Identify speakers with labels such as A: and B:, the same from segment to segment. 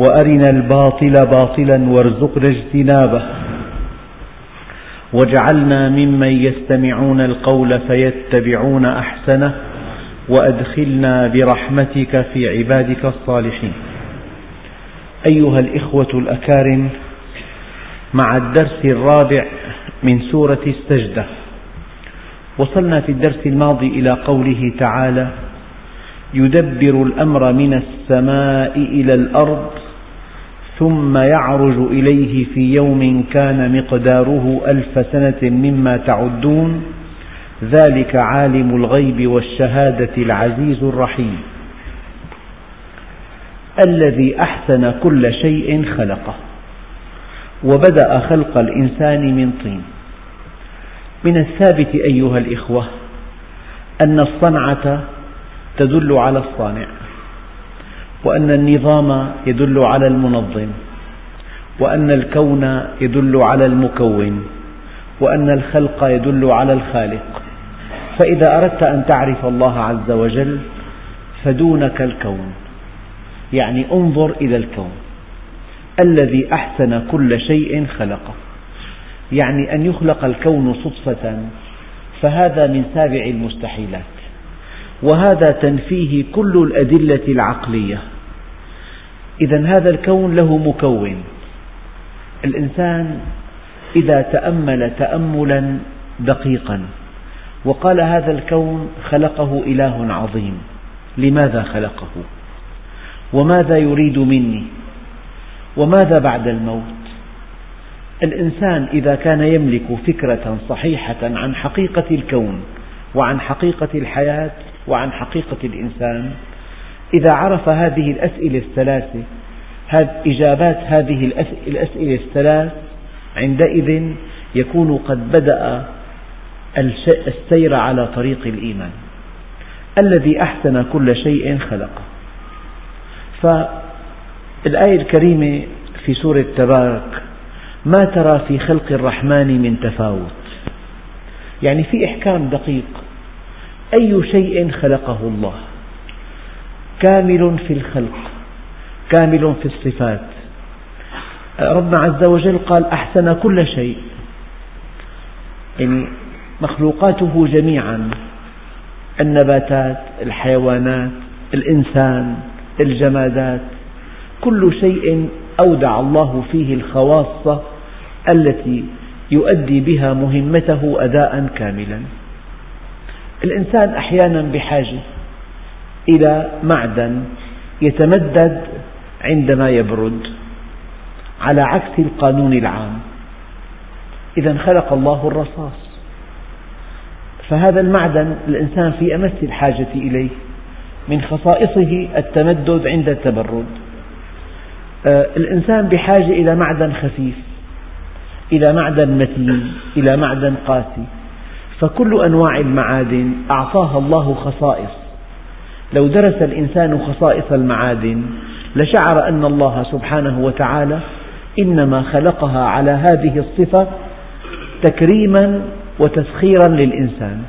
A: وأرنا الباطل باطلا وارزقنا اجتنابه. واجعلنا ممن يستمعون القول فيتبعون أحسنه وأدخلنا برحمتك في عبادك الصالحين. أيها الإخوة الأكارم مع الدرس الرابع من سورة السجدة وصلنا في الدرس الماضي إلى قوله تعالى يدبر الأمر من السماء إلى الأرض ثم يعرج إليه في يوم كان مقداره ألف سنة مما تعدون ذلك عالم الغيب والشهادة العزيز الرحيم. الذي أحسن كل شيء خلقه وبدأ خلق الإنسان من طين. من الثابت أيها الإخوة أن الصنعة تدل على الصانع. وأن النظام يدل على المنظم وأن الكون يدل على المكون وأن الخلق يدل على الخالق. فإذا أردت أن تعرف الله عز وجل فدونك الكون يعني انظر إلى الكون الذي أحسن كل شيء خلقه. يعني أن يخلق الكون صدفة فهذا من سابع المستحيلات. وهذا تنفيه كل الأدلة العقلية. إذا هذا الكون له مكون. الإنسان إذا تأمل تأملا دقيقا وقال هذا الكون خلقه إله عظيم. لماذا خلقه؟ وماذا يريد مني؟ وماذا بعد الموت؟ الإنسان إذا كان يملك فكرة صحيحة عن حقيقة الكون وعن حقيقة الحياة وعن حقيقة الإنسان. إذا عرف هذه الأسئلة الثلاثة إجابات هذه الأسئلة الثلاث عندئذ يكون قد بدأ السير على طريق الإيمان. الذي أحسن كل شيء خلقه. فالآية الكريمة في سورة تبارك ما ترى في خلق الرحمن من تفاوت. يعني في إحكام دقيق. أي شيء خلقه الله؟ كامل في الخلق كامل في الصفات. ربنا عز وجل قال أحسن كل شيء. يعني مخلوقاته جميعا النباتات الحيوانات الإنسان الجمادات كل شيء أودع الله فيه الخواصة التي يؤدي بها مهمته أداء كاملا. الإنسان أحيانا بحاجة إلى معدن يتمدد عندما يبرد على عكس القانون العام. إذا خلق الله الرصاص. فهذا المعدن الإنسان في أمس الحاجة إليه من خصائصه التمدد عند التبرد. آه، الإنسان بحاجة إلى معدن خفيف إلى معدن متين إلى معدن قاسي. فكل أنواع المعادن أعطاها الله خصائص. لو درس الإنسان خصائص المعادن لشعر أن الله سبحانه وتعالى إنما خلقها على هذه الصفة تكريما وتسخيرا للإنسان.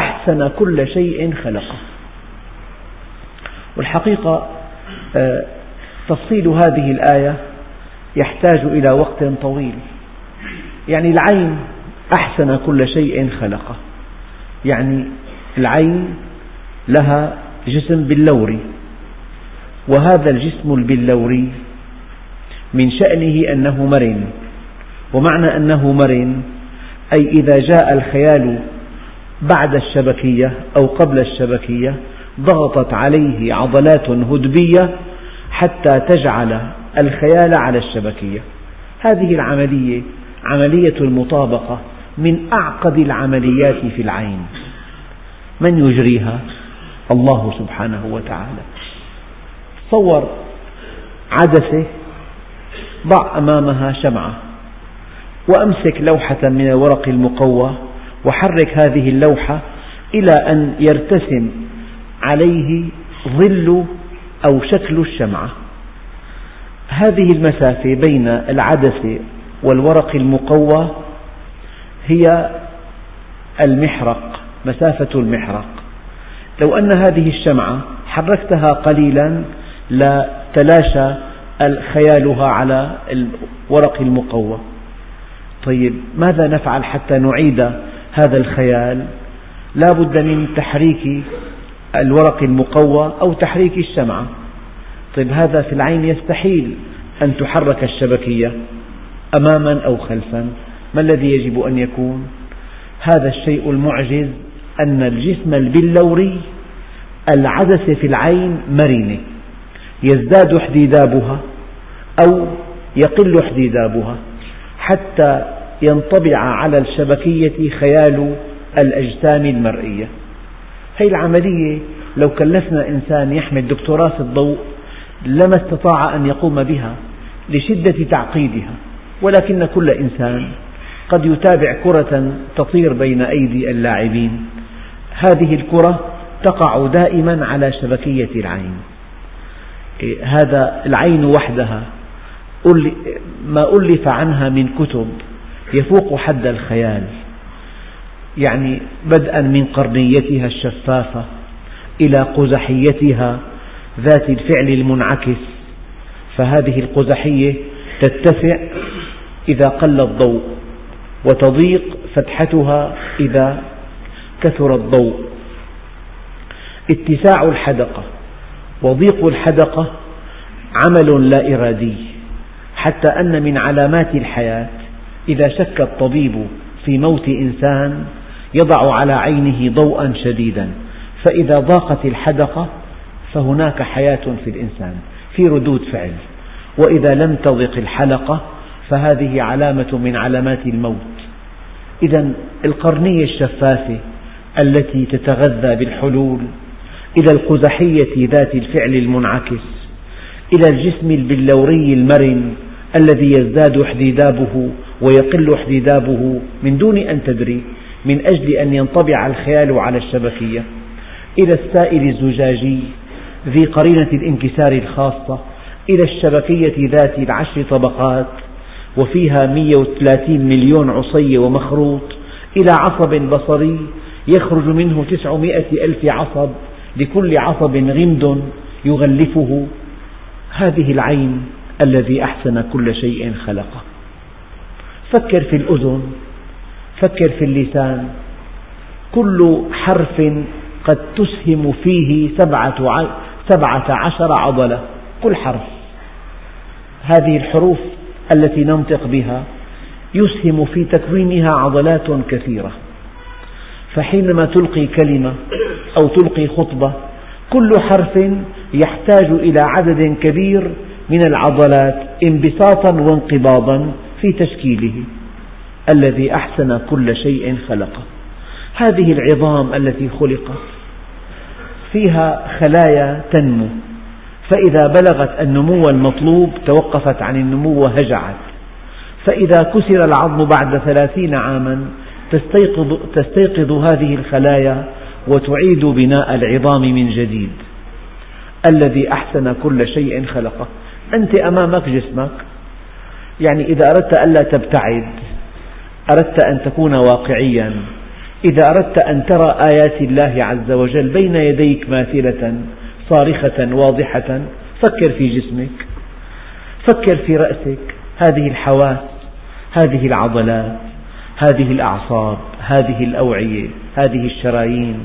A: أحسن كل شيء خلقه. والحقيقة آه، تفصيل هذه الآية يحتاج إلى وقت طويل. يعني العين أحسن كل شيء خلقه. يعني العين لها جسم بلوري وهذا الجسم البلوري من شأنه أنه مرن ومعنى أنه مرن أي إذا جاء الخيال بعد الشبكية أو قبل الشبكية ضغطت عليه عضلات هدبية حتى تجعل الخيال على الشبكية. هذه العملية عملية المطابقة من أعقد العمليات في العين. من يجريها؟ الله سبحانه وتعالى. تصور عدسة
B: ضع أمامها شمعة وأمسك لوحة من الورق المقوى وحرك هذه اللوحة إلى أن يرتسم عليه ظل أو شكل الشمعة. هذه المسافة بين العدسة والورق المقوى هي المحرق مسافة المحرق. لو أن هذه الشمعة حركتها قليلا لتلاشى خيالها على الورق المقوى. طيب ماذا نفعل حتى نعيد هذا الخيال؟ لا بد من تحريك الورق المقوى أو تحريك الشمعة. طيب هذا في العين يستحيل أن تحرك الشبكية أماما أو خلفا. ما الذي يجب أن يكون؟ هذا الشيء المعجز أن الجسم البلوري العدسة في العين مرنة يزداد احتدابها أو يقل احتدابها حتى ينطبع على الشبكية خيال الأجسام المرئية. هذه العملية لو كلفنا إنسان يحمل دكتوراه في الضوء لما استطاع أن يقوم بها لشدة تعقيدها ولكن كل إنسان قد يتابع كرة تطير بين أيدي اللاعبين. هذه الكرة تقع دائما على شبكية العين. هذا العين وحدها ما ألف عنها من كتب يفوق حد الخيال. يعني بدءا من قرنيتها الشفافة إلى قزحيتها ذات الفعل المنعكس. فهذه القزحية تتسع إذا قل الضوء. وتضيق فتحتها إذا كثر الضوء. اتساع الحدقة. وضيق الحدقة عمل لا إرادي حتى أن من علامات الحياة إذا شك الطبيب في موت إنسان يضع على عينه ضوءا شديدا. فإذا ضاقت الحدقة فهناك حياة في الإنسان في ردود فعل. وإذا لم تضق الحلقة فهذه علامة من علامات الموت. إذا القرنية الشفافة التي تتغذى بالحلول إلى القزحية ذات الفعل المنعكس إلى الجسم البلوري المرن الذي يزداد احتدابه ويقل احتدابه من دون أن تدري من أجل أن ينطبع الخيال على الشبكية. إلى السائل الزجاجي ذي قرينة الانكسار الخاصة إلى الشبكية ذات العشر طبقات وفيها 130 مليون عصي ومخروط إلى عصب بصري يخرج منه 900 ألف عصب لكل عصب غمد يغلفه. هذه العين الذي أحسن كل شيء خلقه. فكر في الأذن فكر في اللسان. كل حرف قد تسهم فيه سبعة عشر عضلة كل حرف. هذه الحروف التي ننطق بها يسهم في تكوينها عضلات كثيرة. فحينما تلقي كلمة أو تلقي خطبة كل حرف يحتاج إلى عدد كبير من العضلات انبساطا وانقباضا في تشكيله الذي أحسن كل شيء خلقه. هذه العظام التي خلقت فيها خلايا تنمو. فإذا بلغت النمو المطلوب توقفت عن النمو وهجعت. فإذا كسر العظم بعد ثلاثين عاما تستيقظ, تستيقظ هذه الخلايا وتعيد بناء العظام من جديد. الذي أحسن كل شيء خلقه. أنت أمامك جسمك. يعني إذا أردت ألا تبتعد أردت أن تكون واقعيا. إذا أردت أن ترى آيات الله عز وجل بين يديك ماثلة صارخة واضحة. فكر في جسمك فكر في رأسك. هذه الحواس هذه العضلات هذه الأعصاب هذه الأوعية هذه الشرايين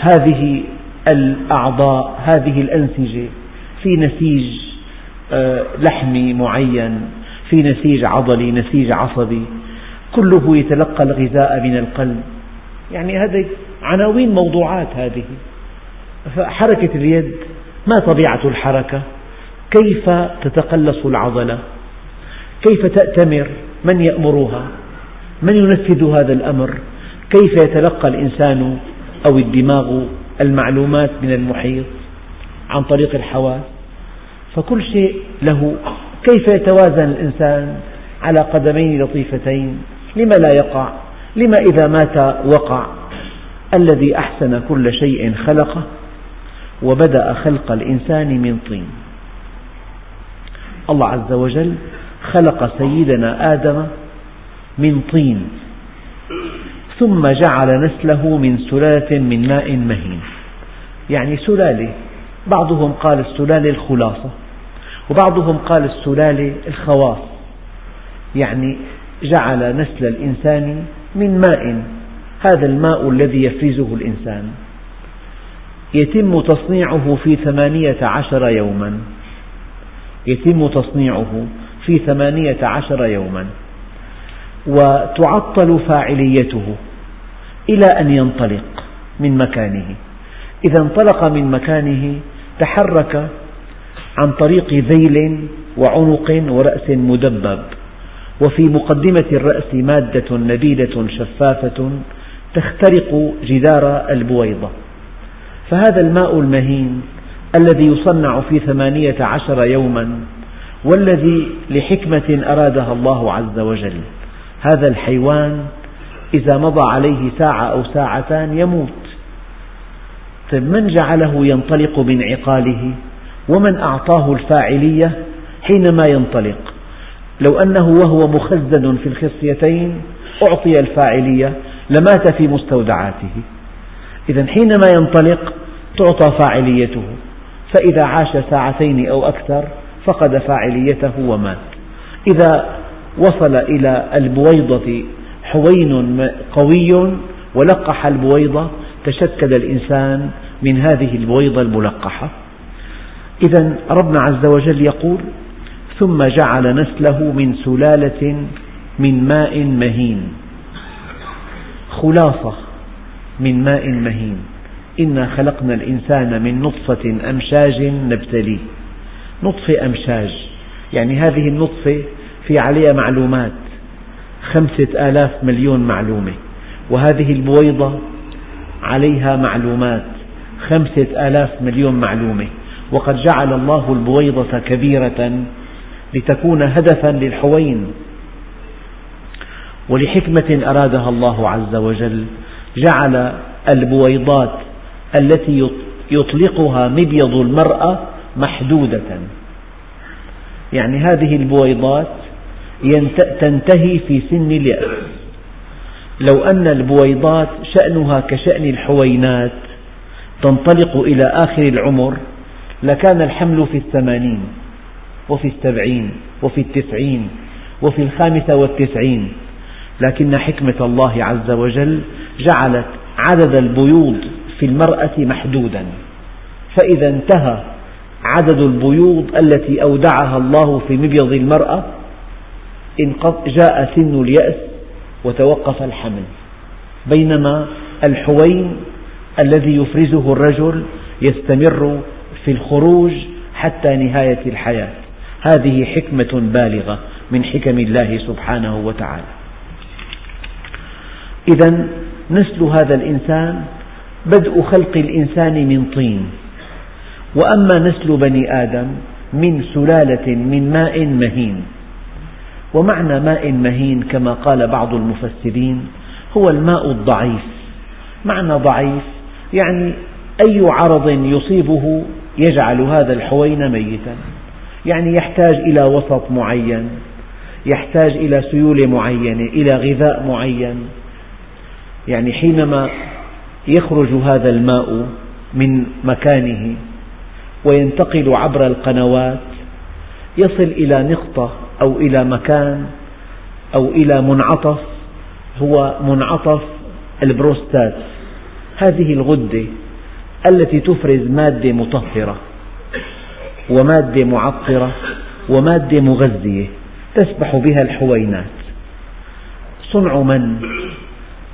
B: هذه الأعضاء هذه الأنسجة. في نسيج آه، لحمي معين في نسيج عضلي نسيج عصبي. كله يتلقى الغذاء من القلب. يعني هذه عناوين موضوعات هذه. فحركة اليد ما طبيعة الحركة؟ كيف تتقلص العضلة؟ كيف تأتمر؟ من يأمرها؟ من ينفذ هذا الأمر؟ كيف يتلقى الإنسان أو الدماغ المعلومات من المحيط عن طريق الحواس؟ فكل شيء له كيف يتوازن الإنسان على قدمين لطيفتين؟ لم لا يقع؟ لم إذا مات وقع؟ الذي أحسن كل شيء خلقه؟ وبدأ خلق الإنسان من طين. الله عز وجل خلق سيدنا آدم من طين ثم جعل نسله من سلالة من ماء مهين. يعني سلالة بعضهم قال السلالة الخلاصة وبعضهم قال السلالة الخواص. يعني جعل نسل الإنسان من ماء هذا الماء الذي يفرزه الإنسان. يتم تصنيعه في ثمانية عشر يوما. يتم تصنيعه في ثمانية عشر يوما. وتعطل فاعليته إلى أن ينطلق من مكانه. إذا انطلق من مكانه تحرك عن طريق ذيل وعنق ورأس مدبب. وفي مقدمة الرأس مادة نبيلة شفافة تخترق جدار البويضة. فهذا الماء المهين الذي يصنع في ثمانية عشر يوما والذي لحكمة أرادها الله عز وجل. هذا الحيوان إذا مضى عليه ساعة أو ساعتان يموت. طيب من جعله ينطلق من عقاله؟ ومن أعطاه الفاعلية حينما ينطلق؟ لو أنه وهو مخزن في الخصيتين أعطي الفاعلية لمات في مستودعاته. إذا حينما ينطلق تعطى فاعليته فإذا عاش ساعتين أو أكثر فقد فاعليته ومات. إذا وصل إلى البويضة حوين قوي ولقح البويضة تشكل الإنسان من هذه البويضة الملقحة. إذا ربنا عز وجل يقول ثم جعل نسله من سلالة من ماء مهين. خلاصة من ماء مهين. إنا خلقنا الإنسان من نطفة أمشاج نبتليه نطفة أمشاج. يعني هذه النطفة في عليها معلومات. خمسة آلاف مليون معلومة. وهذه البويضة عليها معلومات. خمسة آلاف مليون معلومة. وقد جعل الله البويضة كبيرة لتكون هدفا للحوين. ولحكمة أرادها الله عز وجل جعل البويضات التي يطلقها مبيض المرأة محدودة. يعني هذه البويضات تنتهي في سن اليأس. لو أن البويضات شأنها كشأن الحوينات تنطلق إلى آخر العمر لكان الحمل في الثمانين وفي السبعين وفي التسعين وفي الخامسة والتسعين. لكن حكمة الله عز وجل جعلت عدد البيوض في المرأة محدودا. فإذا انتهى عدد البيوض التي أودعها الله في مبيض المرأة جاء سن اليأس وتوقف الحمل. بينما الحوين الذي يفرزه الرجل يستمر في الخروج حتى نهاية الحياة. هذه حكمة بالغة من حكم الله سبحانه وتعالى. إذا نسل هذا الإنسان بدء خلق الإنسان من طين. وأما نسل بني آدم من سلالة من ماء مهين. ومعنى ماء مهين كما قال بعض المفسرين هو الماء الضعيف. معنى ضعيف يعني أي عرض يصيبه يجعل هذا الحوين ميتا. يعني يحتاج إلى وسط معين يحتاج إلى سيولة معينة إلى غذاء معين. يعني حينما يخرج هذا الماء من مكانه وينتقل عبر القنوات يصل إلى نقطة أو إلى مكان أو إلى منعطف هو منعطف البروستات هذه الغدة التي تفرز مادة مطهرة ومادة معطرة ومادة مغذية تسبح بها الحوينات صنع من؟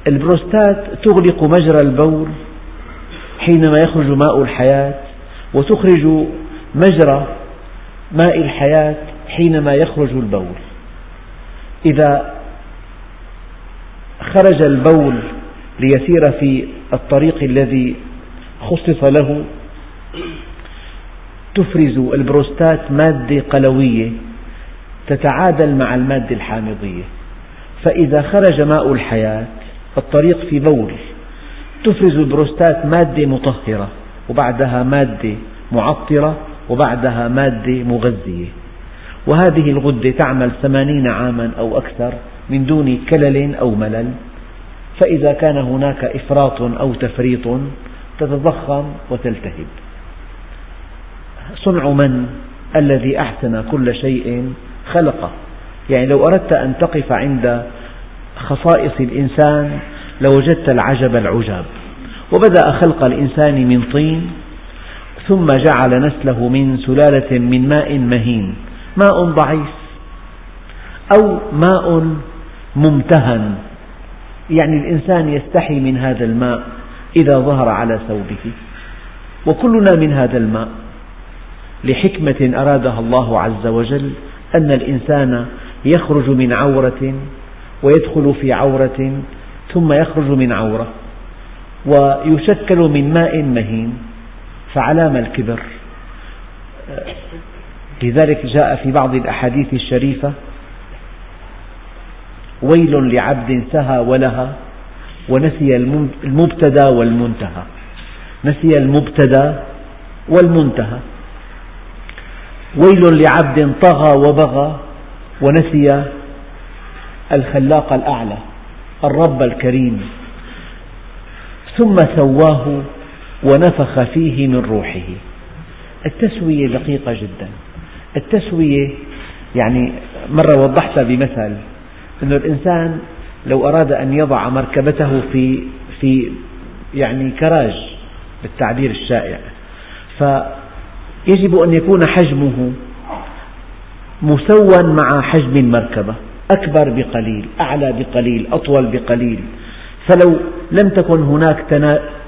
B: البروستات تغلق مجرى البول حينما يخرج ماء الحياة وتخرج مجرى ماء الحياة حينما يخرج البول. إذا خرج البول ليسير في الطريق الذي خصص له تفرز البروستات مادة قلوية تتعادل مع المادة الحامضية. فإذا خرج ماء الحياة الطريق في بول. تفرز البروستات مادة مطهرة وبعدها مادة معطرة وبعدها مادة مغذية. وهذه الغدة تعمل ثمانين عاما أو أكثر من دون كلل أو ملل. فإذا كان هناك إفراط أو تفريط تتضخم وتلتهب. صنع من الذي أحسن كل شيء خلقه؟ يعني لو أردت أن تقف عند خصائص الإنسان لوجدت العجب العجاب. وبدأ خلق الإنسان من طين ثم جعل نسله من سلالة من ماء مهين ماء ضعيف أو ماء ممتهن. يعني الإنسان يستحي من هذا الماء إذا ظهر على ثوبه. وكلنا من هذا الماء. لحكمة أرادها الله عز وجل أن الإنسان يخرج من عورة ويدخل في عورة ثم يخرج من عورة ويشكل من ماء مهين فعلام الكبر. لذلك جاء في بعض الأحاديث الشريفة ويل لعبد سهى ولها ونسي المبتدى والمنتهى. نسي المبتدى والمنتهى. ويل لعبد طغى وبغى ونسي الخلاق الأعلى الرب الكريم. ثم سواه ونفخ فيه من روحه. التسوية دقيقة جدا. التسوية يعني مرة وضحتها بمثل أن الإنسان لو أراد أن يضع مركبته في في يعني كراج بالتعبير الشائع. فيجب أن يكون حجمه مسوى مع حجم المركبة. أكبر بقليل أعلى بقليل أطول بقليل. فلو لم تكن هناك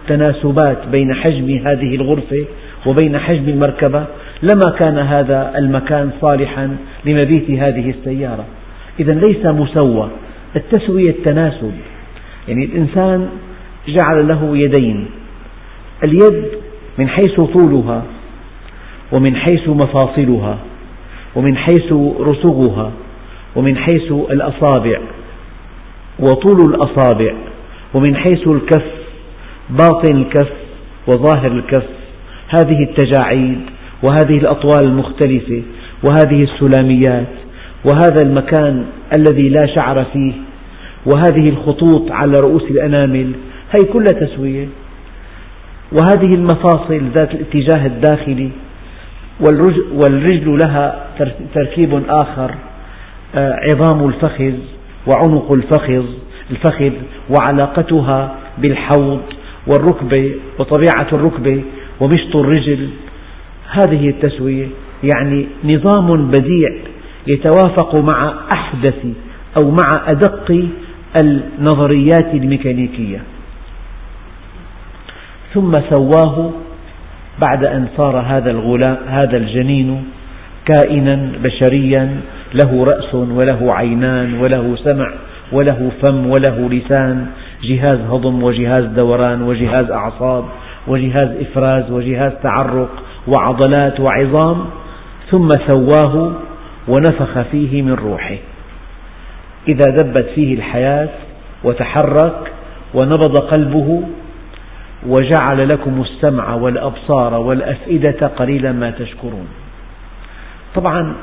B: تناسبات بين حجم هذه الغرفة وبين حجم المركبة لما كان هذا المكان صالحا لمبيت هذه السيارة. إذا ليس مسوى التسوية التناسب. يعني الإنسان جعل له يدين. اليد من حيث طولها ومن حيث مفاصلها ومن حيث رسغها ومن حيث الأصابع وطول الأصابع ومن حيث الكف باطن الكف وظاهر الكف هذه التجاعيد وهذه الأطوال المختلفة وهذه السلاميات وهذا المكان الذي لا شعر فيه وهذه الخطوط على رؤوس الأنامل هي كلها تسوية. وهذه المفاصل ذات الاتجاه الداخلي والرجل لها تركيب آخر. عظام الفخذ وعنق الفخذ الفخذ وعلاقتها بالحوض والركبة وطبيعة الركبة ومشط الرجل. هذه التسوية يعني نظام بديع يتوافق مع أحدث أو مع أدق النظريات الميكانيكية. ثم سواه بعد أن صار هذا الغلام هذا الجنين كائنا بشريا له رأس وله عينان وله سمع وله فم وله لسان جهاز هضم وجهاز دوران وجهاز أعصاب وجهاز إفراز وجهاز تعرق وعضلات وعظام ثم سواه ونفخ فيه من روحه. إذا دبت فيه الحياة وتحرك ونبض قلبه وجعل لكم السمع والأبصار والأفئدة قليلا ما تشكرون. طبعا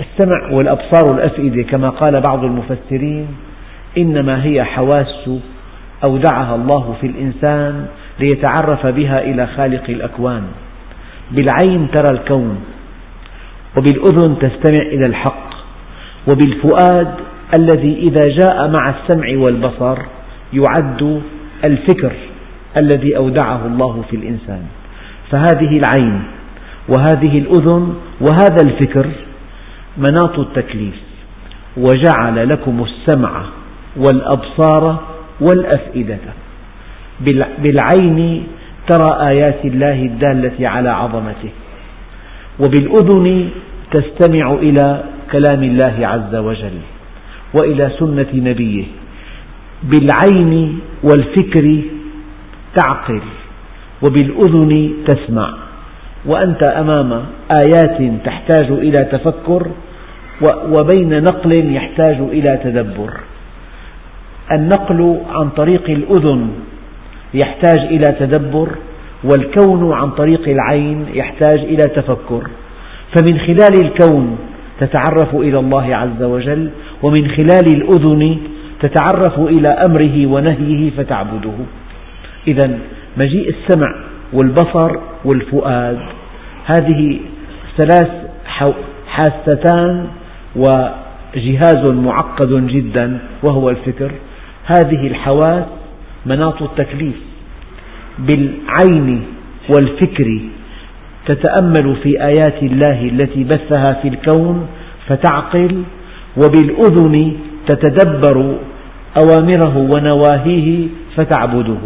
B: السمع والأبصار والأفئدة كما قال بعض المفسرين إنما هي حواس أودعها الله في الإنسان ليتعرف بها إلى خالق الأكوان. بالعين ترى الكون وبالأذن تستمع إلى الحق وبالفؤاد الذي إذا جاء مع السمع والبصر يعد الفكر الذي أودعه الله في الإنسان. فهذه العين وهذه الأذن وهذا الفكر مناط التكليف وجعل لكم السمع والأبصار والأفئدة. بالعين ترى آيات الله الدالة على عظمته وبالأذن تستمع إلى كلام الله عز وجل وإلى سنة نبيه. بالعين والفكر تعقل وبالأذن تسمع. وأنت أمام آيات تحتاج إلى تفكر وبين نقل يحتاج إلى تدبر. النقل عن طريق الأذن يحتاج إلى تدبر والكون عن طريق العين يحتاج إلى تفكر. فمن خلال الكون تتعرف إلى الله عز وجل ومن خلال الأذن تتعرف إلى أمره ونهيه فتعبده. إذا مجيء السمع والبصر والفؤاد. هذه ثلاث حاستان وجهاز معقد جدا وهو الفكر. هذه الحواس مناط التكليف بالعين والفكر تتأمل في آيات الله التي بثها في الكون فتعقل وبالأذن تتدبر أوامره ونواهيه فتعبده.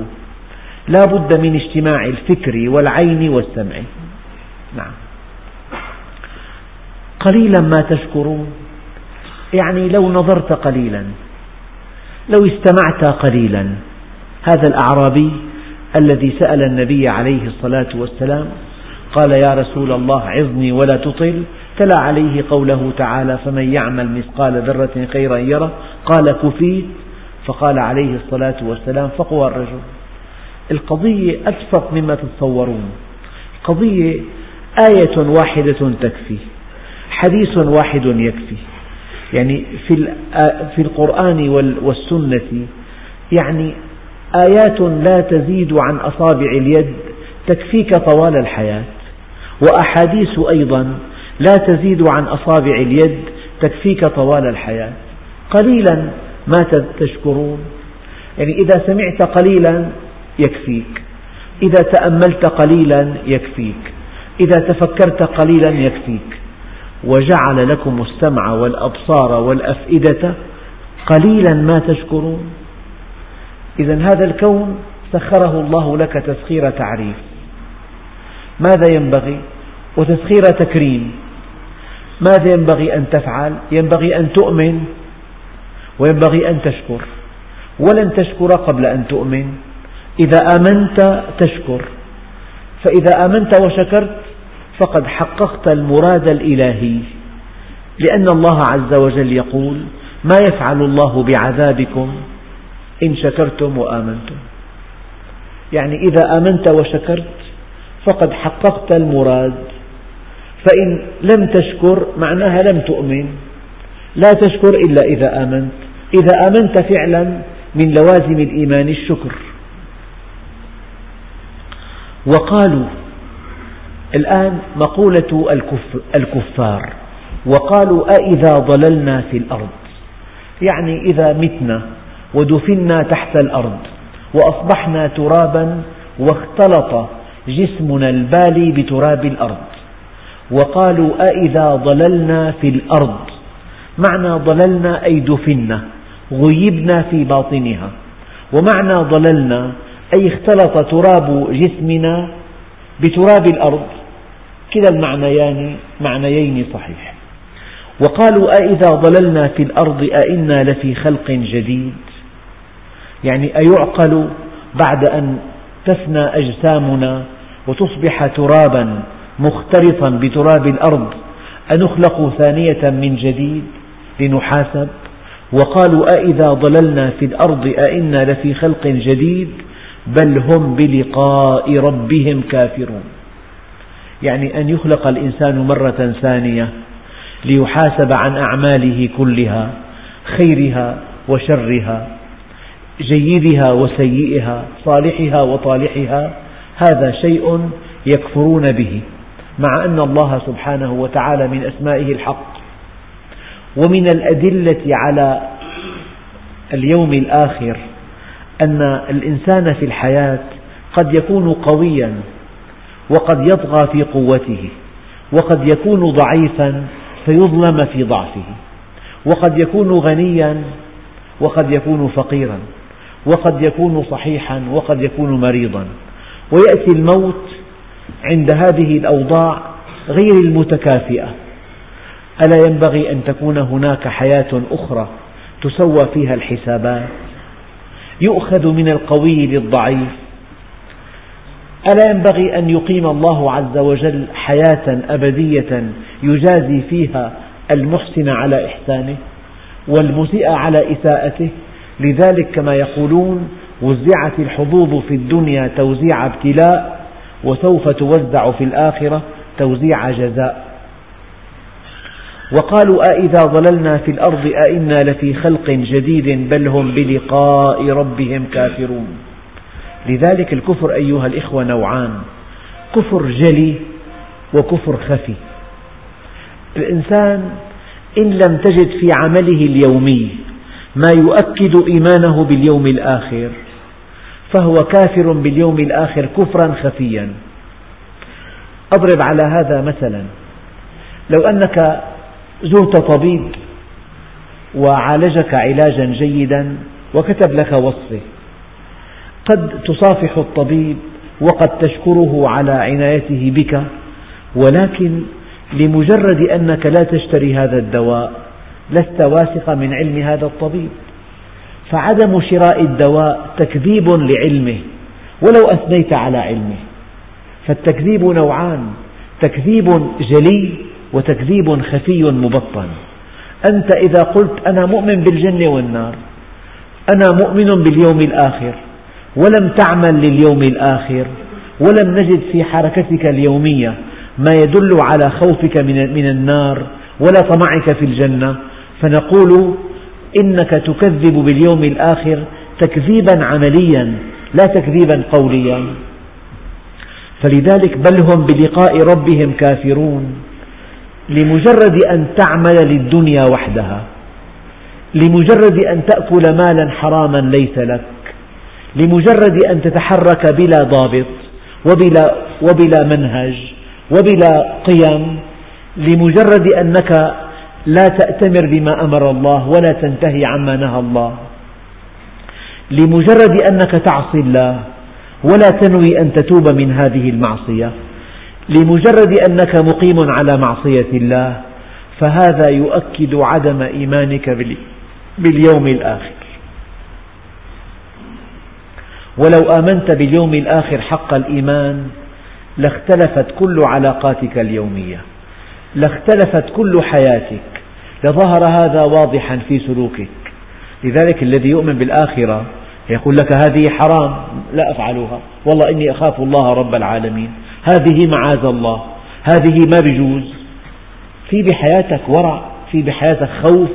B: لا بد من اجتماع الفكر والعين والسمع. نعم. قليلا ما تشكرون. يعني لو نظرت قليلا لو استمعت قليلا هذا الأعرابي الذي سأل النبي عليه الصلاة والسلام قال يا رسول الله عظني ولا تطل تلا عليه قوله تعالى فمن يعمل مثقال ذرة خيرا يره قال كفيت فقال عليه الصلاة والسلام فقوى الرجل. القضية أبسط مما تتصورون. قضية آية واحدة تكفي حديث واحد يكفي. يعني في القرآن والسنة يعني آيات لا تزيد عن أصابع اليد تكفيك طوال الحياة. وأحاديث أيضا لا تزيد عن أصابع اليد تكفيك طوال الحياة. قليلا ما تشكرون. يعني إذا سمعت قليلا يكفيك. إذا تأملت قليلا يكفيك. إذا تفكرت قليلا يكفيك. وجعل لكم السمع والأبصار والأفئدة قليلا ما تشكرون. إذا هذا الكون سخره الله لك تسخير تعريف. ماذا ينبغي؟ وتسخير تكريم. ماذا ينبغي أن تفعل؟ ينبغي أن تؤمن. وينبغي أن تشكر. ولن تشكر قبل أن تؤمن. إذا آمنت تشكر فإذا آمنت وشكرت فقد حققت المراد الإلهي لأن الله عز وجل يقول ما يفعل الله بعذابكم إن شكرتم وآمنتم. يعني إذا آمنت وشكرت فقد حققت المراد فإن لم تشكر معناها لم تؤمن لا تشكر إلا إذا آمنت. إذا آمنت فعلا من لوازم الإيمان الشكر. وقالوا الآن مقولة الكفار وقالوا أإذا ضللنا في الأرض؟ يعني إذا متنا ودفنا تحت الأرض وأصبحنا ترابا واختلط جسمنا البالي بتراب الأرض وقالوا أإذا ضللنا في الأرض؟ معنى ضللنا أي دفنا غيبنا في باطنها ومعنى ضللنا أي اختلط تراب جسمنا بتراب الأرض. كلا المعنيان معنيين صحيح. وقالوا أإذا ضللنا في الأرض أئنا لفي خلق جديد. يعني أيعقل بعد أن تفنى أجسامنا وتصبح ترابا مختلطا بتراب الأرض أنخلق ثانية من جديد لنحاسب؟ وقالوا أإذا ضللنا في الأرض أئنا لفي خلق جديد؟ بل هم بلقاء ربهم كافرون. يعني أن يخلق الإنسان مرة ثانية ليحاسب عن أعماله كلها خيرها وشرها جيدها وسيئها صالحها وطالحها هذا شيء يكفرون به مع أن الله سبحانه وتعالى من أسمائه الحق. ومن الأدلة على اليوم الآخر أن الإنسان في الحياة قد يكون قويا وقد يطغى في قوته وقد يكون ضعيفا فيظلم في ضعفه وقد يكون غنيا وقد يكون فقيرا وقد يكون صحيحا وقد يكون مريضا ويأتي الموت عند هذه الأوضاع غير المتكافئة. ألا ينبغي أن تكون هناك حياة أخرى تسوى فيها الحسابات؟ يؤخذ من القوي للضعيف. ألا ينبغي أن يقيم الله عز وجل حياة أبدية يجازي فيها المحسن على إحسانه والمسيء على إساءته؟ لذلك كما يقولون وزعت الحظوظ في الدنيا توزيع ابتلاء وسوف توزع في الآخرة توزيع جزاء. وقالوا أإذا ضللنا في الأرض أئنا لفي خلق جديد بل هم بلقاء ربهم كافرون. لذلك الكفر أيها الإخوة نوعان كفر جلي وكفر خفي. الإنسان إن لم تجد في عمله اليومي ما يؤكد إيمانه باليوم الآخر فهو كافر باليوم الآخر كفرا خفيا. أضرب على هذا مثلا لو أنك زرت طبيب وعالجك علاجا جيدا وكتب لك وصفة. قد تصافح الطبيب وقد تشكره على عنايته بك ولكن لمجرد أنك لا تشتري هذا الدواء لست واثقا من علم هذا الطبيب. فعدم شراء الدواء تكذيب لعلمه ولو أثنيت على علمه. فالتكذيب نوعان تكذيب جلي وتكذيب خفي مبطن. أنت إذا قلت أنا مؤمن بالجنة والنار أنا مؤمن باليوم الآخر ولم تعمل لليوم الآخر ولم نجد في حركتك اليومية ما يدل على خوفك من النار ولا طمعك في الجنة. فنقول إنك تكذب باليوم الآخر تكذيبا عمليا لا تكذيبا قوليا. فلذلك بل هم بلقاء ربهم كافرون. لمجرد أن تعمل للدنيا وحدها لمجرد أن تأكل مالا حراما ليس لك لمجرد أن تتحرك بلا ضابط وبلا, وبلا منهج وبلا قيم لمجرد أنك لا تأتمر بما أمر الله ولا تنتهي عما نهى الله لمجرد أنك تعصي الله ولا تنوي أن تتوب من هذه المعصية. لمجرد أنك مقيم على معصية الله فهذا يؤكد عدم إيمانك باليوم الآخر. ولو آمنت باليوم الآخر حق الإيمان لاختلفت كل علاقاتك اليومية لاختلفت كل حياتك لظهر هذا واضحا في سلوكك. لذلك الذي يؤمن بالآخرة يقول لك هذه حرام لا أفعلها والله إني أخاف الله رب العالمين. هذه معاذ الله هذه ما بجوز. في بحياتك ورع في بحياتك خوف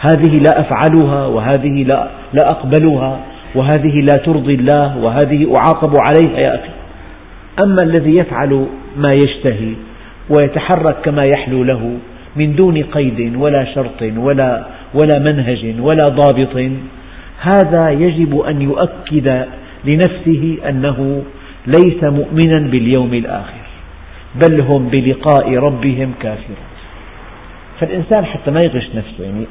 B: هذه لا أفعلها وهذه لا, لا أقبلها وهذه لا ترضي الله وهذه أعاقب عليها يا أخي. أما الذي يفعل ما يشتهي ويتحرك كما يحلو له من دون قيد ولا شرط ولا ولا منهج ولا ضابط هذا يجب أن يؤكد لنفسه أنه ليس مؤمنا باليوم الآخر بل هم بلقاء ربهم كافرون. فالإنسان حتى ما يغش نفسه يعني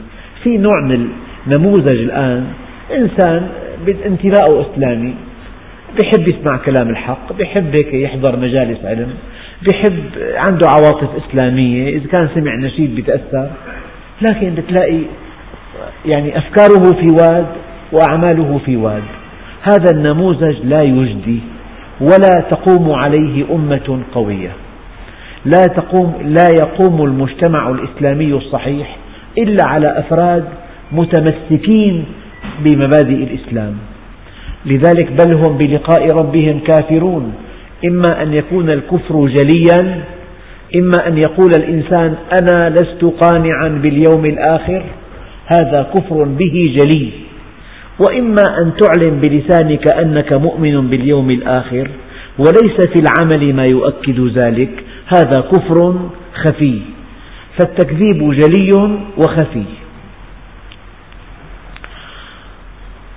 B: في نوع من النموذج الآن إنسان انتماءه إسلامي بيحب يسمع كلام الحق بيحب هيك يحضر مجالس علم بيحب عنده عواطف إسلامية إذا كان سمع نشيد بيتأثر. لكن بتلاقي يعني أفكاره في واد وأعماله في واد. هذا النموذج لا يجدي. ولا تقوم عليه أمة قوية. لا, تقوم لا يقوم المجتمع الإسلامي الصحيح إلا على أفراد متمسكين بمبادئ الإسلام. لذلك بل هم بلقاء ربهم كافرون. إما أن يكون الكفر جليا إما أن يقول الإنسان أنا لست قانعا باليوم الآخر هذا كفر به جلي. وإما أن تعلن بلسانك أنك مؤمن باليوم الآخر وليس في العمل ما يؤكد ذلك. هذا كفر خفي. فالتكذيب جلي وخفي.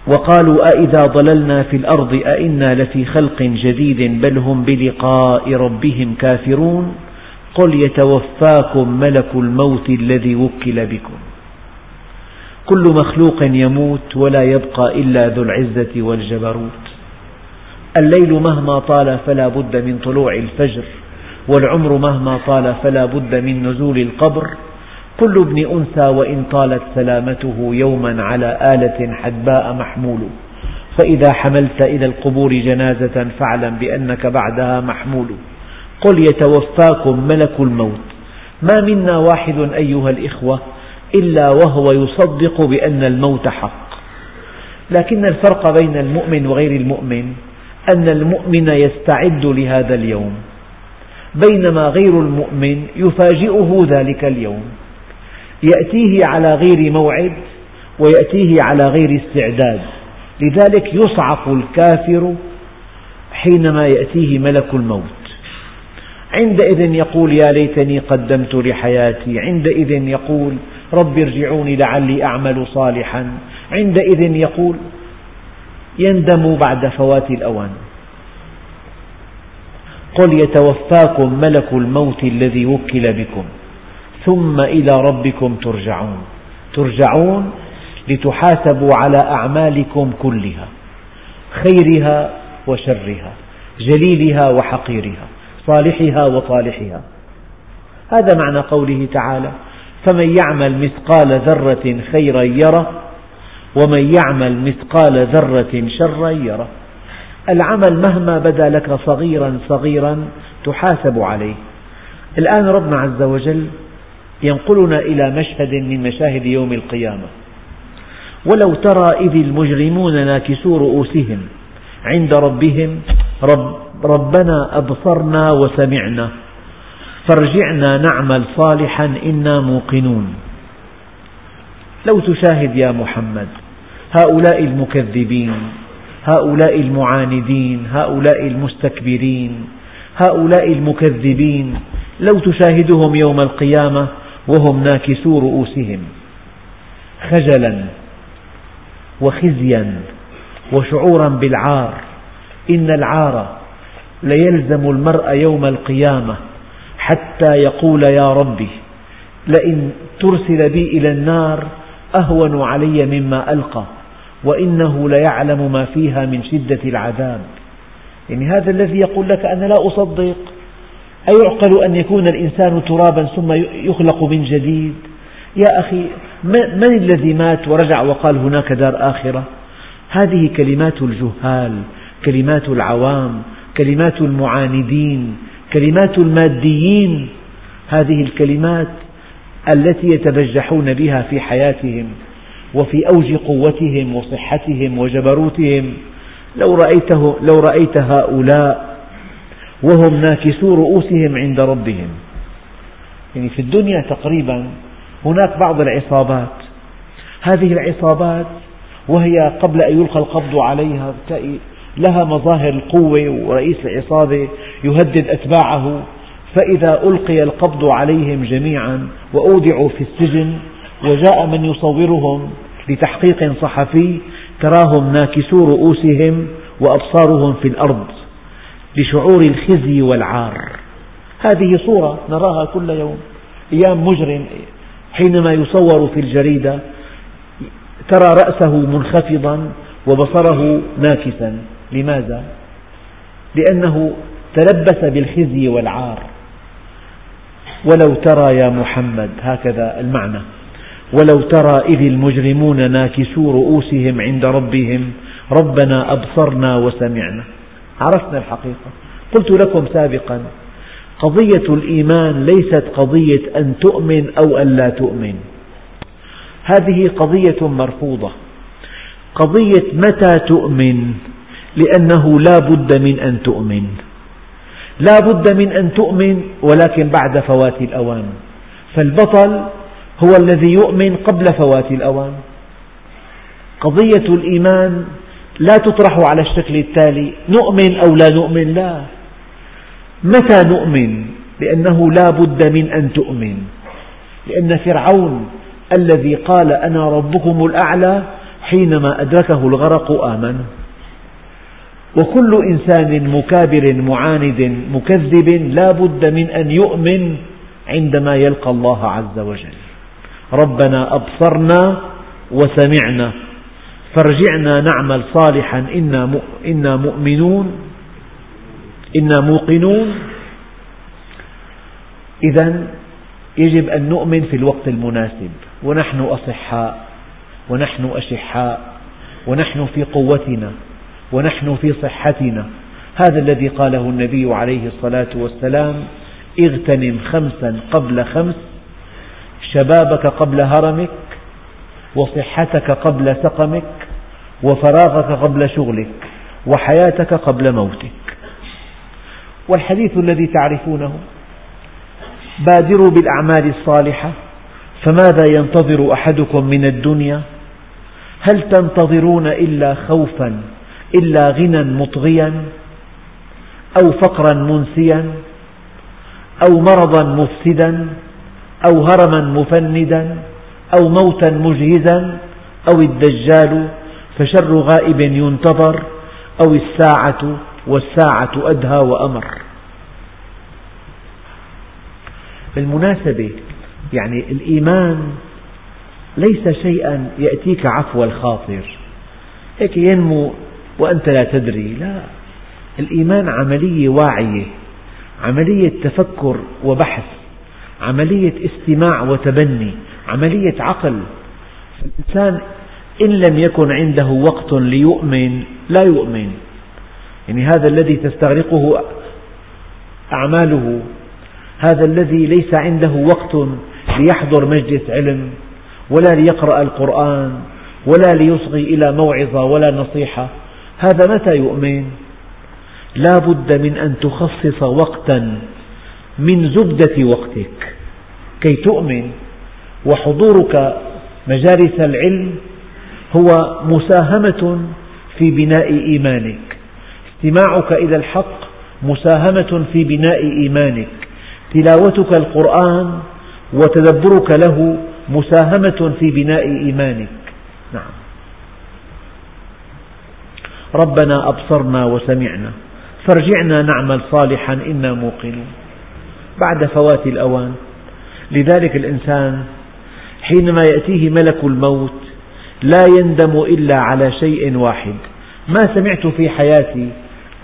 B: وقالوا أئذا ضللنا في الأرض أئنا لفي خلق جديد بل هم بلقاء ربهم كافرون؟ قل يتوفاكم ملك الموت الذي وكل بكم. كل مخلوق يموت ولا يبقى إلا ذو العزة والجبروت. الليل مهما طال فلا بد من طلوع الفجر والعمر مهما طال فلا بد من نزول القبر. كل ابن أنثى وإن طالت سلامته يوما على آلة حدباء محمول. فإذا حملت إلى القبور جنازة فاعلم بأنك بعدها محمول. قل يتوفاكم ملك الموت. ما منا واحد أيها الإخوة إلا وهو يصدق بأن الموت حق. لكن الفرق بين المؤمن وغير المؤمن أن المؤمن يستعد لهذا اليوم بينما غير المؤمن يفاجئه ذلك اليوم. يأتيه على غير موعد ويأتيه على غير استعداد لذلك يصعق الكافر حينما يأتيه ملك الموت. عندئذ يقول يا ليتني قدمت لحياتي عندئذ يقول رب ارجعوني لعلي أعمل صالحا. عندئذ يقول يندم بعد فوات الأوان. قل يتوفاكم ملك الموت الذي وكل بكم ثم إلى ربكم ترجعون. ترجعون لتحاسبوا على أعمالكم كلها خيرها وشرها جليلها وحقيرها صالحها وطالحها. هذا معنى قوله تعالى فمن يعمل مثقال ذرة خيرا يره ومن يعمل مثقال ذرة شرا يره. العمل مهما بدا لك صغيرا صغيرا تحاسب عليه. الآن ربنا عز وجل ينقلنا إلى مشهد من مشاهد يوم القيامة. ولو ترى إذ المجرمون ناكسو رؤوسهم عند ربهم رب ربنا أبصرنا وسمعنا. فارجعنا نعمل صالحا إنا موقنون. لو تشاهد يا محمد هؤلاء المكذبين هؤلاء المعاندين هؤلاء المستكبرين هؤلاء المكذبين لو تشاهدهم يوم القيامة وهم ناكسو رؤوسهم خجلا وخزيا وشعورا بالعار. إن العار ليلزم المرء يوم القيامة حتى يقول يا ربي لئن ترسل بي إلى النار أهون علي مما ألقى وإنه ليعلم ما فيها من شدة العذاب. يعني هذا الذي يقول لك أنا لا أصدق. أيعقل أن يكون الإنسان ترابا ثم يخلق من جديد؟ يا أخي من الذي مات ورجع وقال هناك دار آخرة؟ هذه كلمات الجهال كلمات العوام كلمات المعاندين كلمات الماديين هذه الكلمات التي يتبجحون بها في حياتهم وفي أوج قوتهم وصحتهم وجبروتهم. لو رأيته لو رأيت هؤلاء وهم ناكسو رؤوسهم عند ربهم. يعني في الدنيا تقريبا هناك بعض العصابات. هذه العصابات وهي قبل أن يلقى القبض عليها لها مظاهر القوة ورئيس العصابة يهدد أتباعه فإذا ألقي القبض عليهم جميعا وأودعوا في السجن وجاء من يصورهم لتحقيق صحفي تراهم ناكسو رؤوسهم وأبصارهم في الأرض لشعور الخزي والعار. هذه صورة نراها كل يوم أيام مجرم حينما يصور في الجريدة ترى رأسه منخفضا وبصره ناكسا. لماذا؟ لأنه تلبس بالخزي والعار. ولو ترى يا محمد هكذا المعنى. ولو ترى إذ المجرمون ناكسو رؤوسهم عند ربهم ربنا أبصرنا وسمعنا. عرفنا الحقيقة. قلت لكم سابقا قضية الإيمان ليست قضية أن تؤمن أو أن لا تؤمن. هذه قضية مرفوضة. قضية متى تؤمن؟ لأنه لا بد من أن تؤمن. لا بد من أن تؤمن ولكن بعد فوات الأوان. فالبطل هو الذي يؤمن قبل فوات الأوان. قضية الإيمان لا تطرح على الشكل التالي. نؤمن أو لا نؤمن؟ لا. متى نؤمن؟ لأنه لا بد من أن تؤمن. لأن فرعون الذي قال أنا ربكم الأعلى حينما أدركه الغرق آمن. وكل إنسان مكابر معاند مكذب لا بد من أن يؤمن عندما يلقى الله عز وجل. ربنا أبصرنا وسمعنا فارجعنا نعمل صالحا إنا مؤمنون إنا موقنون. إذا يجب أن نؤمن في الوقت المناسب ونحن أصحاء ونحن أشحاء ونحن في قوتنا. ونحن في صحتنا. هذا الذي قاله النبي عليه الصلاة والسلام اغتنم خمسا قبل خمس شبابك قبل هرمك وصحتك قبل سقمك وفراغك قبل شغلك وحياتك قبل موتك. والحديث الذي تعرفونه بادروا بالأعمال الصالحة فماذا ينتظر أحدكم من الدنيا؟ هل تنتظرون إلا خوفا إلا غنى مطغيا أو فقرا منسيا أو مرضا مفسدا أو هرما مفندا أو موتا مجهزا أو الدجال فشر غائب ينتظر أو الساعة والساعة أدهى وأمر. بالمناسبة يعني الإيمان ليس شيئا يأتيك عفو الخاطر. هيك ينمو وأنت لا تدري. لا الإيمان عملية واعية عملية تفكر وبحث عملية استماع وتبني عملية عقل. الإنسان إن لم يكن عنده وقت ليؤمن لا يؤمن. يعني هذا الذي تستغرقه أعماله هذا الذي ليس عنده وقت ليحضر مجلس علم ولا ليقرأ القرآن ولا ليصغي إلى موعظة ولا نصيحة. هذا متى يؤمن؟ لا بد من أن تخصص وقتا من زبدة وقتك. كي تؤمن وحضورك مجالس العلم هو مساهمة في بناء إيمانك. استماعك إلى الحق مساهمة في بناء إيمانك. تلاوتك القرآن وتدبرك له مساهمة في بناء إيمانك. نعم. ربنا أبصرنا وسمعنا. فارجعنا نعمل صالحا إنا موقنون. بعد فوات الأوان لذلك الإنسان حينما يأتيه ملك الموت لا يندم إلا على شيء واحد. ما سمعت في حياتي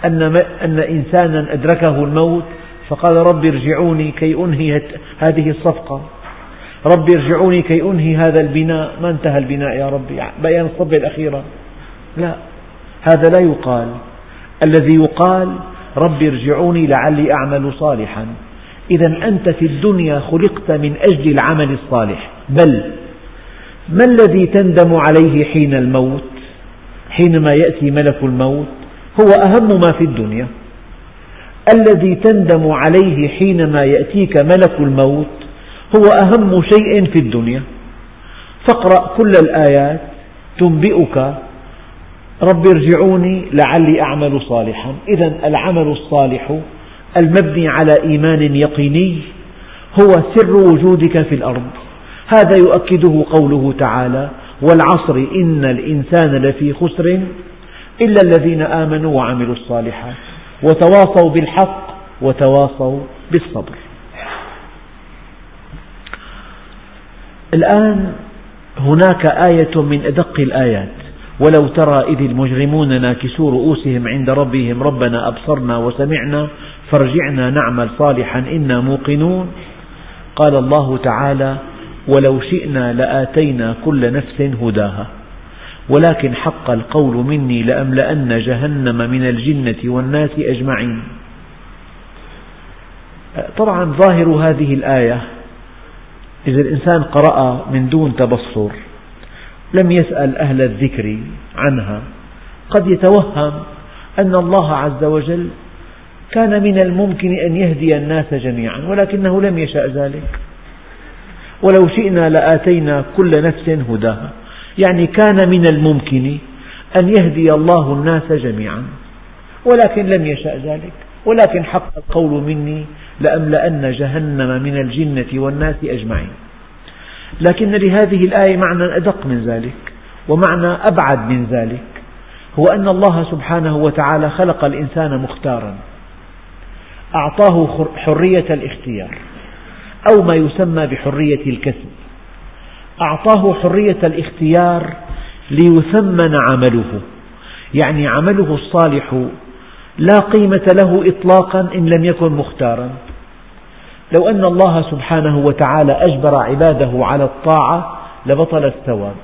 B: أن, أن إنسانا أدركه الموت فقال رب ارجعوني كي أنهي هذه الصفقة. رب ارجعوني كي أنهي هذا البناء. ما انتهى البناء يا ربي؟ بيان الصبة الأخيرة. لا. هذا لا يقال. الذي يقال رب ارجعوني لعلي أعمل صالحا. إذا أنت في الدنيا خلقت من أجل العمل الصالح. بل ما الذي تندم عليه حين الموت؟ حينما يأتي ملك الموت هو أهم ما في الدنيا. الذي تندم عليه حينما يأتيك ملك الموت هو أهم شيء في الدنيا. فاقرأ كل الآيات تنبئك رب ارجعوني لعلي أعمل صالحا. إذا العمل الصالح المبني على إيمان يقيني هو سر وجودك في الأرض. هذا يؤكده قوله تعالى والعصر إن الإنسان لفي خسر إلا الذين آمنوا وعملوا الصالحات وتواصوا بالحق وتواصوا بالصبر. الآن هناك آية من أدق الآيات. ولو ترى إذ المجرمون ناكسوا رؤوسهم عند ربهم ربنا أبصرنا وسمعنا فارجعنا نعمل صالحا إنا موقنون. قال الله تعالى ولو شئنا لآتينا كل نفس هداها. ولكن حق القول مني لأملأن جهنم من الجنة والناس أجمعين. طبعا ظاهر هذه الآية إذا الإنسان قرأ من دون تبصر لم يسأل أهل الذكر عنها. قد يتوهم أن الله عز وجل كان من الممكن أن يهدي الناس جميعا ولكنه لم يشأ ذلك. ولو شئنا لآتينا كل نفس هداها. يعني كان من الممكن أن يهدي الله الناس جميعا ولكن لم يشأ ذلك. ولكن حق القول مني لأملأن جهنم من الجنة والناس أجمعين. لكن لهذه الآية معنى أدق من ذلك ومعنى أبعد من ذلك هو أن الله سبحانه وتعالى خلق الإنسان مختارا. أعطاه حرية الاختيار أو ما يسمى بحرية الكسب. أعطاه حرية الاختيار ليثمن عمله يعني عمله الصالح لا قيمة له إطلاقا إن لم يكن مختارا. لو أن الله سبحانه وتعالى أجبر عباده على الطاعة لبطل الثواب.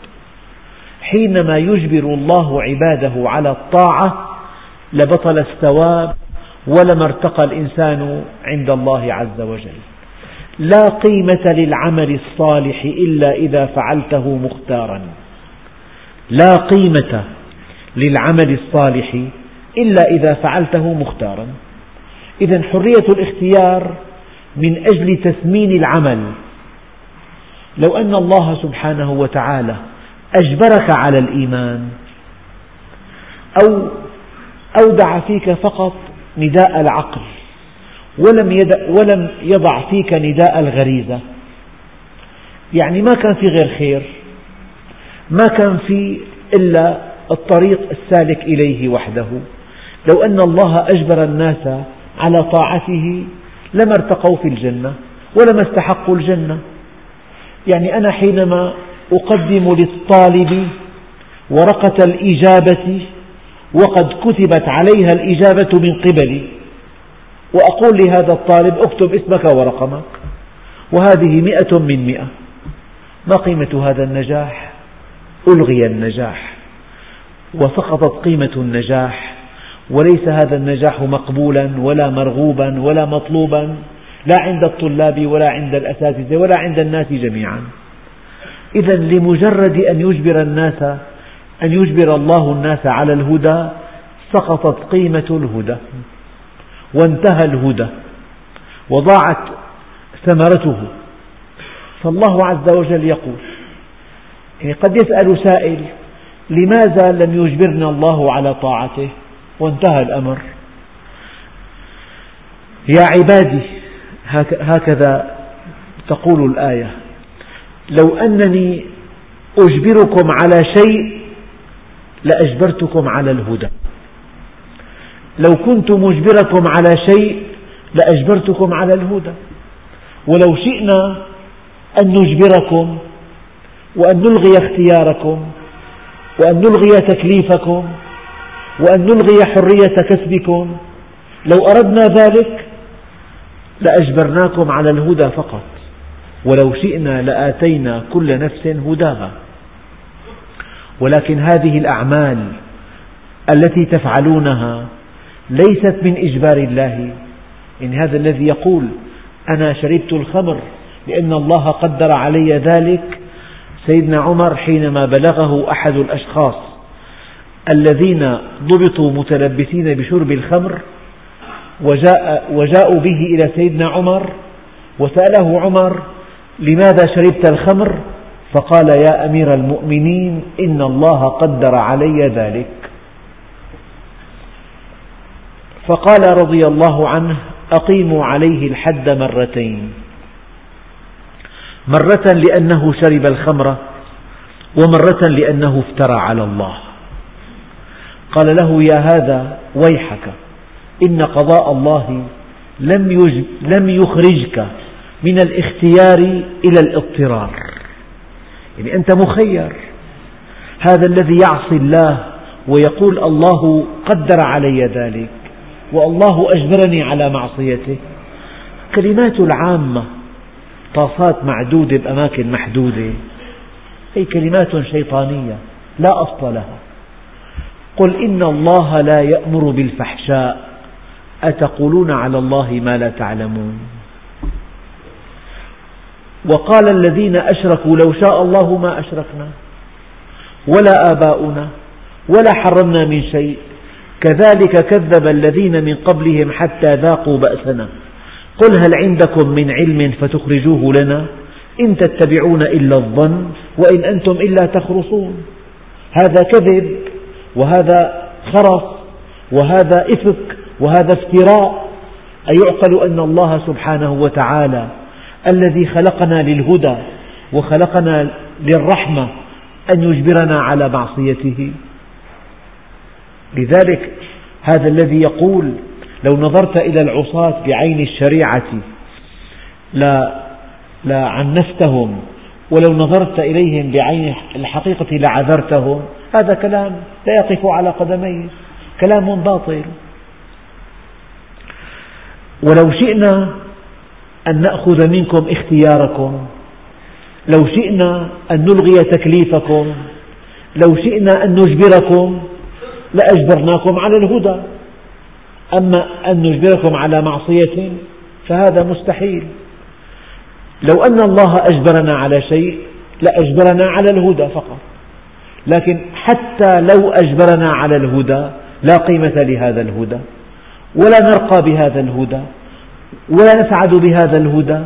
B: حينما يجبر الله عباده على الطاعة لبطل الثواب ولما ارتقى الإنسان عند الله عز وجل. لا قيمة للعمل الصالح إلا إذا فعلته مختارا. لا قيمة للعمل الصالح إلا إذا فعلته مختارا. إذا حرية الاختيار من أجل تثمين العمل. لو أن الله سبحانه وتعالى أجبرك على الإيمان أو أودع فيك فقط نداء العقل ولم, ولم يضع فيك نداء الغريزة. يعني ما كان في غير خير ما كان في إلا الطريق السالك إليه وحده. لو أن الله أجبر الناس على طاعته لما ارتقوا في الجنة ولما استحقوا الجنة. يعني أنا حينما أقدم للطالب ورقة الإجابة وقد كتبت عليها الإجابة من قبلي وأقول لهذا الطالب اكتب اسمك ورقمك وهذه مئة من مئة. ما قيمة هذا النجاح؟ ألغي النجاح. وسقطت قيمة النجاح. وليس هذا النجاح مقبولا ولا مرغوبا ولا مطلوبا لا عند الطلاب ولا عند الأساتذة ولا عند الناس جميعا. إذا لمجرد أن يجبر الناس أن يجبر الله الناس على الهدى سقطت قيمة الهدى وانتهى الهدى وضاعت ثمرته. فالله عز وجل يقول يعني قد يسأل سائل لماذا لم يجبرنا الله على طاعته؟ وانتهى الأمر. يا عبادي هكذا تقول الآية. لو أنني أجبركم على شيء لأجبرتكم على الهدى. لو كنت مجبركم على شيء لأجبرتكم على الهدى. ولو شئنا أن نجبركم وأن نلغي اختياركم وأن نلغي تكليفكم وأن نلغي حرية كسبكم. لو أردنا ذلك لأجبرناكم على الهدى فقط. ولو شئنا لآتينا كل نفس هداها. ولكن هذه الأعمال التي تفعلونها ليست من إجبار الله. إن هذا الذي يقول أنا شربت الخمر لأن الله قدر علي ذلك. سيدنا عمر حينما بلغه أحد الأشخاص الذين ضبطوا متلبسين بشرب الخمر وجاء وجاءوا به إلى سيدنا عمر وسأله عمر لماذا شربت الخمر؟ فقال يا أمير المؤمنين إن الله قدر علي ذلك. فقال رضي الله عنه أقيموا عليه الحد مرتين. مرة لأنه شرب الخمر ومرة لأنه افترى على الله. قال له يا هذا ويحك إن قضاء الله لم, لم يخرجك من الاختيار إلى الاضطرار. يعني أنت مخير. هذا الذي يعصي الله ويقول الله قدر علي ذلك والله أجبرني على معصيته. كلمات العامة طاسات معدودة بأماكن محدودة هي كلمات شيطانية لا أصل لها. قل إن الله لا يأمر بالفحشاء. أتقولون على الله ما لا تعلمون. وقال الذين أشركوا لو شاء الله ما أشركنا. ولا آباؤنا. ولا حرمنا من شيء. كذلك كذب الذين من قبلهم حتى ذاقوا بأسنا. قل هل عندكم من علم فتخرجوه لنا؟ إن تتبعون إلا الظن وإن أنتم إلا تخرصون. هذا كذب. وهذا خرص وهذا إفك وهذا افتراء. أيعقل أن الله سبحانه وتعالى الذي خلقنا للهدى وخلقنا للرحمة أن يجبرنا على معصيته. لذلك هذا الذي يقول لو نظرت إلى العصاة بعين الشريعة لعنفتهم ولو نظرت إليهم بعين الحقيقة لعذرتهم هذا كلام لا يقف على قدميه كلام باطل. ولو شئنا أن نأخذ منكم اختياركم لو شئنا أن نلغي تكليفكم لو شئنا أن نجبركم لأجبرناكم على الهدى. أما أن نجبركم على معصية فهذا مستحيل. لو أن الله أجبرنا على شيء لأجبرنا على الهدى فقط. لكن حتى لو أجبرنا على الهدى لا قيمة لهذا الهدى ولا نرقى بهذا الهدى ولا نسعد بهذا الهدى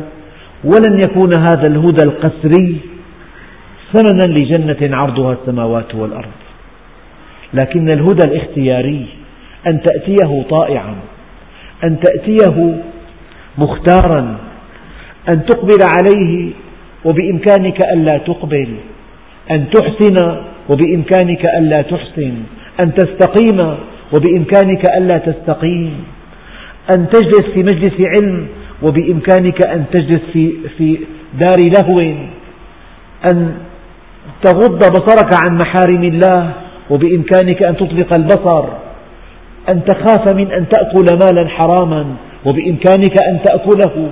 B: ولن يكون هذا الهدى القسري ثمنا لجنة عرضها السماوات والأرض. لكن الهدى الاختياري أن تأتيه طائعا أن تأتيه مختارا أن تقبل عليه وبإمكانك ألا تقبل أن تحسن وبإمكانك ألا تحسن أن تستقيم وبإمكانك ألا تستقيم أن تجلس في مجلس علم وبإمكانك أن تجلس في, في دار لهو أن تغض بصرك عن محارم الله وبإمكانك أن تطلق البصر أن تخاف من أن تأكل مالا حراما وبإمكانك أن تأكله.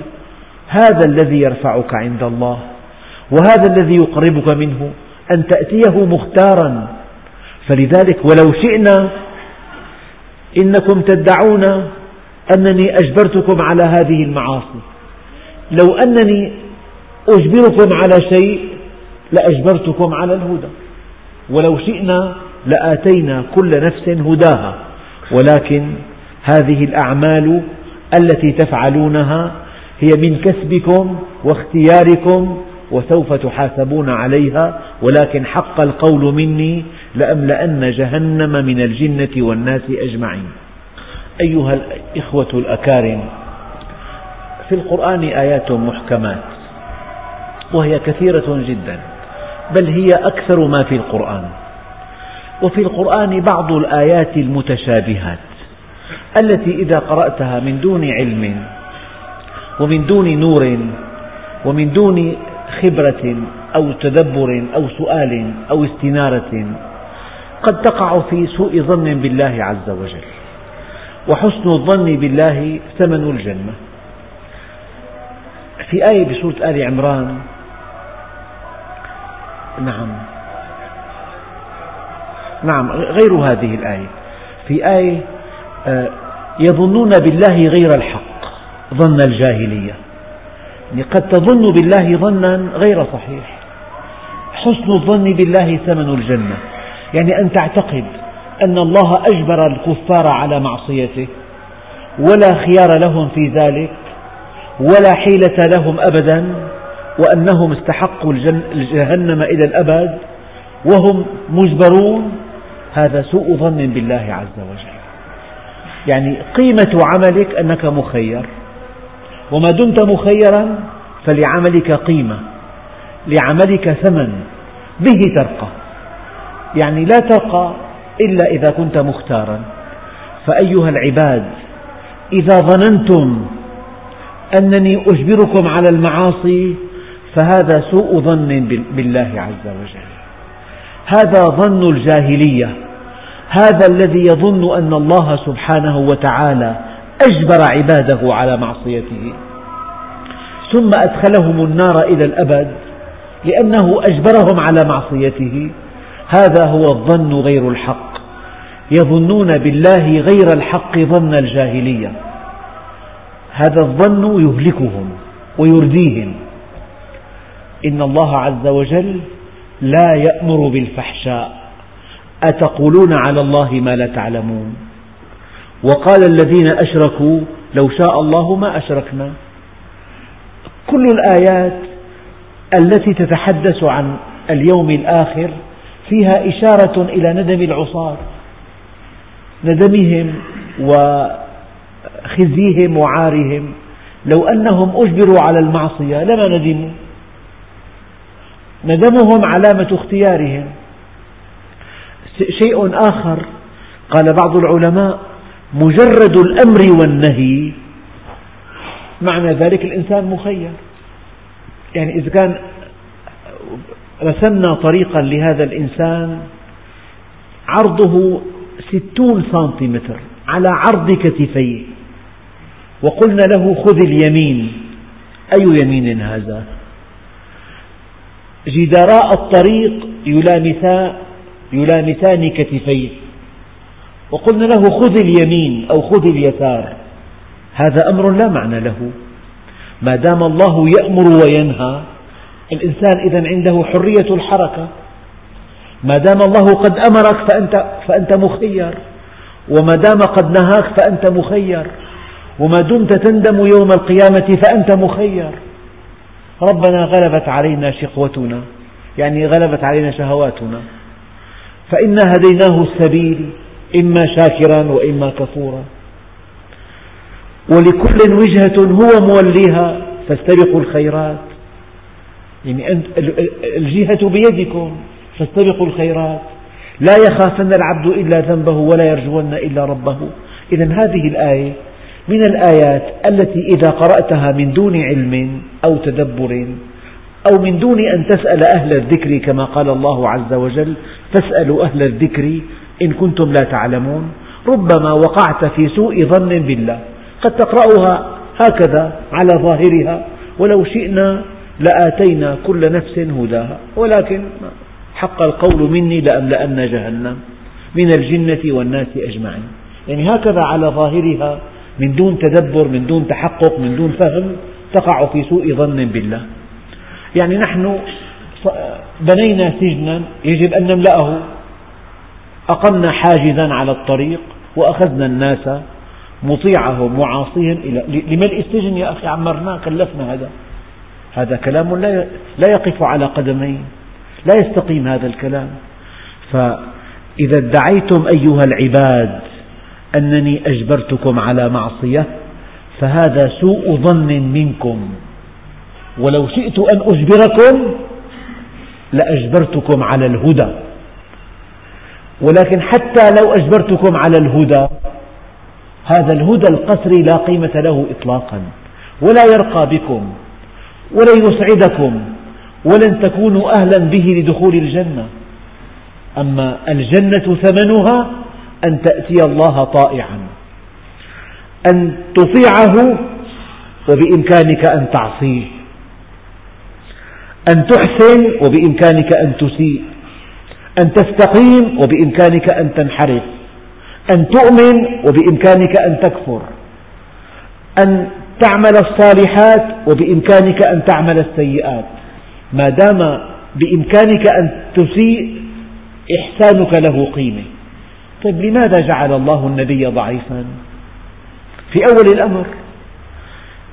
B: هذا الذي يرفعك عند الله وهذا الذي يقربك منه. أن تأتيه مختارا. فلذلك ولو شئنا إنكم تدعون أنني أجبرتكم على هذه المعاصي. لو أنني أجبركم على شيء لأجبرتكم على الهدى. ولو شئنا لآتينا كل نفس هداها. ولكن هذه الأعمال التي تفعلونها هي من كسبكم واختياركم وسوف تحاسبون عليها ولكن حق القول مني لأملأن جهنم من الجنة والناس أجمعين. أيها الإخوة الأكارم في القرآن آيات محكمات وهي كثيرة جدا بل هي أكثر ما في القرآن. وفي القرآن بعض الآيات المتشابهات التي إذا قرأتها من دون علم ومن دون نور ومن دون خبرة أو تدبر أو سؤال أو استنارة قد تقع في سوء ظن بالله عز وجل وحسن الظن بالله ثمن الجنة. في آية بسورة آل عمران نعم نعم غير هذه الآية. في آية آه، يظنون بالله غير الحق ظن الجاهلية. قد تظن بالله ظنا غير صحيح. حسن الظن بالله ثمن الجنة. يعني أن تعتقد أن الله أجبر الكفار على معصيته ولا خيار لهم في ذلك ولا حيلة لهم أبدا وأنهم استحقوا جهنم إلى الأبد وهم مجبرون. هذا سوء ظن بالله عز وجل. يعني قيمة عملك أنك مخير. وما دمت مخيرا فلعملك قيمة لعملك ثمن به ترقى. يعني لا ترقى إلا إذا كنت مختارا. فأيها العباد إذا ظننتم أنني أجبركم على المعاصي فهذا سوء ظن بالله عز وجل. هذا ظن الجاهلية. هذا الذي يظن أن الله سبحانه وتعالى أجبر عباده على معصيته. ثم أدخلهم النار إلى الأبد لأنه أجبرهم على معصيته. هذا هو الظن غير الحق. يظنون بالله غير الحق ظن الجاهلية. هذا الظن يهلكهم ويرديهم. إن الله عز وجل لا يأمر بالفحشاء. أتقولون على الله ما لا تعلمون؟ وقال الذين أشركوا لو شاء الله ما أشركنا. كل الآيات التي تتحدث عن اليوم الآخر فيها إشارة إلى ندم العصاة ندمهم وخزيهم وعارهم. لو أنهم أجبروا على المعصية لما ندموا؟ ندمهم علامة اختيارهم. شيء آخر قال بعض العلماء مجرد الأمر والنهي. معنى ذلك الإنسان مخير. يعني إذا كان رسمنا طريقا لهذا الإنسان عرضه ستون سنتيمتر على عرض كتفيه. وقلنا له خذ اليمين. أي يمين هذا؟ جدراء الطريق يلامسان, كتفيه. وقلنا له خذ اليمين أو خذ اليسار. هذا أمر لا معنى له. ما دام الله يأمر وينهى الإنسان إذا عنده حرية الحركة. ما دام الله قد أمرك فأنت, فأنت مخير. وما دام قد نهاك فأنت مخير. وما دمت تندم يوم القيامة فأنت مخير. ربنا غلبت علينا شقوتنا يعني غلبت علينا شهواتنا. فإنا هديناه السبيل. إما شاكرا وإما كفورا. ولكل وجهة هو موليها فاستبقوا الخيرات. يعني الجهة بيدكم فاستبقوا الخيرات. لا يخافن العبد إلا ذنبه ولا يرجون إلا ربه. إذا هذه الآية من الآيات التي إذا قرأتها من دون علم أو تدبر أو من دون أن تسأل أهل الذكر كما قال الله عز وجل فاسألوا أهل الذكر إن كنتم لا تعلمون. ربما وقعت في سوء ظن بالله. قد تقرأها هكذا على ظاهرها. ولو شئنا لآتينا كل نفس هداها. ولكن حق القول مني لأملأن جهنم. من الجنة والناس أجمعين. يعني هكذا على ظاهرها. من دون تدبر من دون تحقق من دون فهم تقع في سوء ظن بالله. يعني نحن بنينا سجنا يجب أن نملأه. أقمنا حاجزا على الطريق وأخذنا الناس مطيعهم معاصيهم إلى لملء السجن يا أخي عمرناه كلفنا هذا. هذا كلام لا يقف على قدمين لا يستقيم هذا الكلام. فإذا ادعيتم أيها العباد أنني أجبرتكم على معصية فهذا سوء ظن منكم. ولو شئت أن أجبركم لأجبرتكم على الهدى. ولكن حتى لو أجبرتكم على الهدى هذا الهدى القسري لا قيمة له إطلاقا ولا يرقى بكم ولن يسعدكم ولن تكونوا أهلا به لدخول الجنة. أما الجنة ثمنها أن تأتي الله طائعا أن تطيعه وبإمكانك أن تعصيه أن تحسن وبإمكانك أن تسيء. أن تستقيم وبإمكانك أن تنحرف أن تؤمن وبإمكانك أن تكفر أن تعمل الصالحات وبإمكانك أن تعمل السيئات. ما دام بإمكانك أن تسيء إحسانك له قيمة. طيب لماذا جعل الله النبي ضعيفا؟ في أول الأمر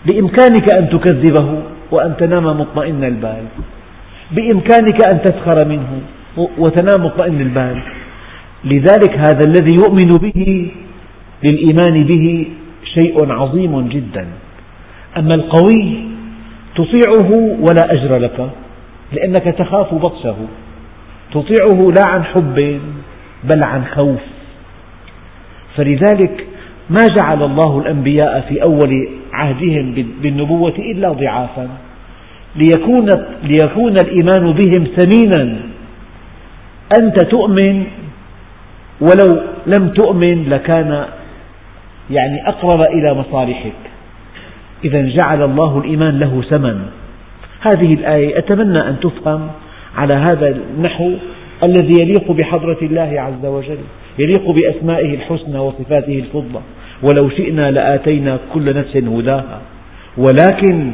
B: بإمكانك أن تكذبه وأن تنام مطمئن البال بإمكانك أن تسخر منه. وتنام مطمئن البال لذلك هذا الذي يؤمن به للإيمان به شيء عظيم جدا. أما القوي تطيعه ولا أجر لك لأنك تخاف بطشه. تطيعه لا عن حب بل عن خوف. فلذلك ما جعل الله الأنبياء في أول عهدهم بالنبوة إلا ضعافا. ليكون, ليكون الإيمان بهم ثمينا. أنت تؤمن ولو لم تؤمن لكان يعني أقرب إلى مصالحك. إذا جعل الله الإيمان له ثمن. هذه الآية أتمنى أن تفهم على هذا النحو الذي يليق بحضرة الله عز وجل يليق بأسمائه الحسنى وصفاته الفضلى. ولو شئنا لآتينا كل نفس هداها. ولكن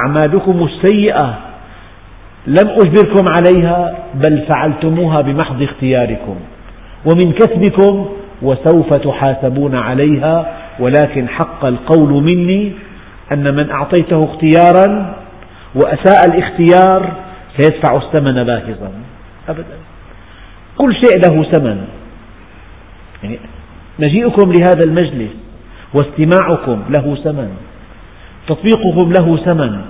B: أعمالكم السيئة لم أجبركم عليها بل فعلتموها بمحض اختياركم. ومن كسبكم وسوف تحاسبون عليها ولكن حق القول مني أن من أعطيته اختيارا وأساء الاختيار سيدفع الثمن باهظا. أبدا. كل شيء له ثمن. يعني مجيئكم لهذا المجلس واستماعكم له ثمن تطبيقكم له ثمن.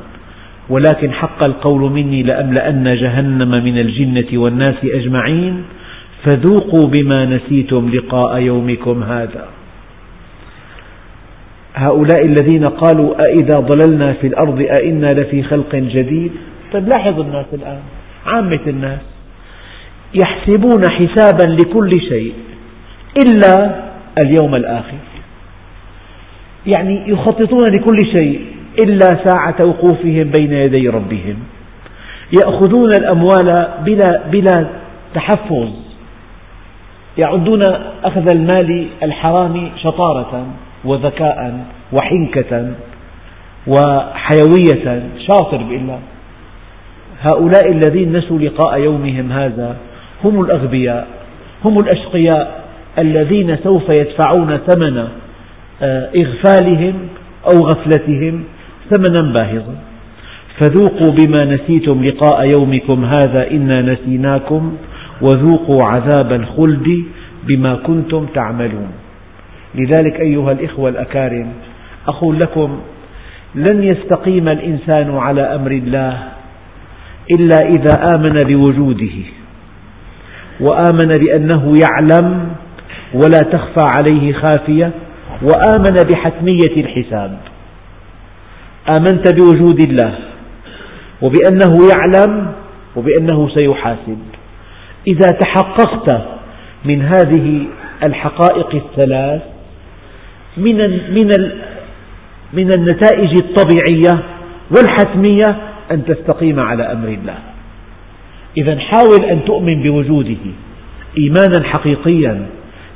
B: ولكن حق القول مني لأملأن جهنم من الجنة والناس أجمعين فذوقوا بما نسيتم لقاء يومكم هذا. هؤلاء الذين قالوا أئذا ضللنا في الأرض أئنا لفي خلق جديد؟ طيب لاحظ الناس الآن عامة الناس يحسبون حسابا لكل شيء إلا اليوم الآخر. يعني يخططون لكل شيء إلا ساعة وقوفهم بين يدي ربهم. يأخذون الأموال بلا, بلا تحفظ. يعدون أخذ المال الحرام شطارة وذكاء وحنكة وحيوية. شاطر بالله هؤلاء الذين نسوا لقاء يومهم هذا هم الأغبياء هم الأشقياء الذين سوف يدفعون ثمن آه، إغفالهم أو غفلتهم ثمنا باهظا. فذوقوا بما نسيتم لقاء يومكم هذا إنا نسيناكم وذوقوا عذاب الخلد بما كنتم تعملون. لذلك أيها الإخوة الأكارم أقول لكم لن يستقيم الإنسان على أمر الله إلا إذا آمن بوجوده وآمن بأنه يعلم ولا تخفى عليه خافية وآمن بحتمية الحساب. آمنت بوجود الله وبأنه يعلم وبأنه سيحاسب. إذا تحققت من هذه الحقائق الثلاث من من من النتائج الطبيعية والحتمية أن تستقيم على أمر الله. إذا حاول أن تؤمن بوجوده إيمانا حقيقيا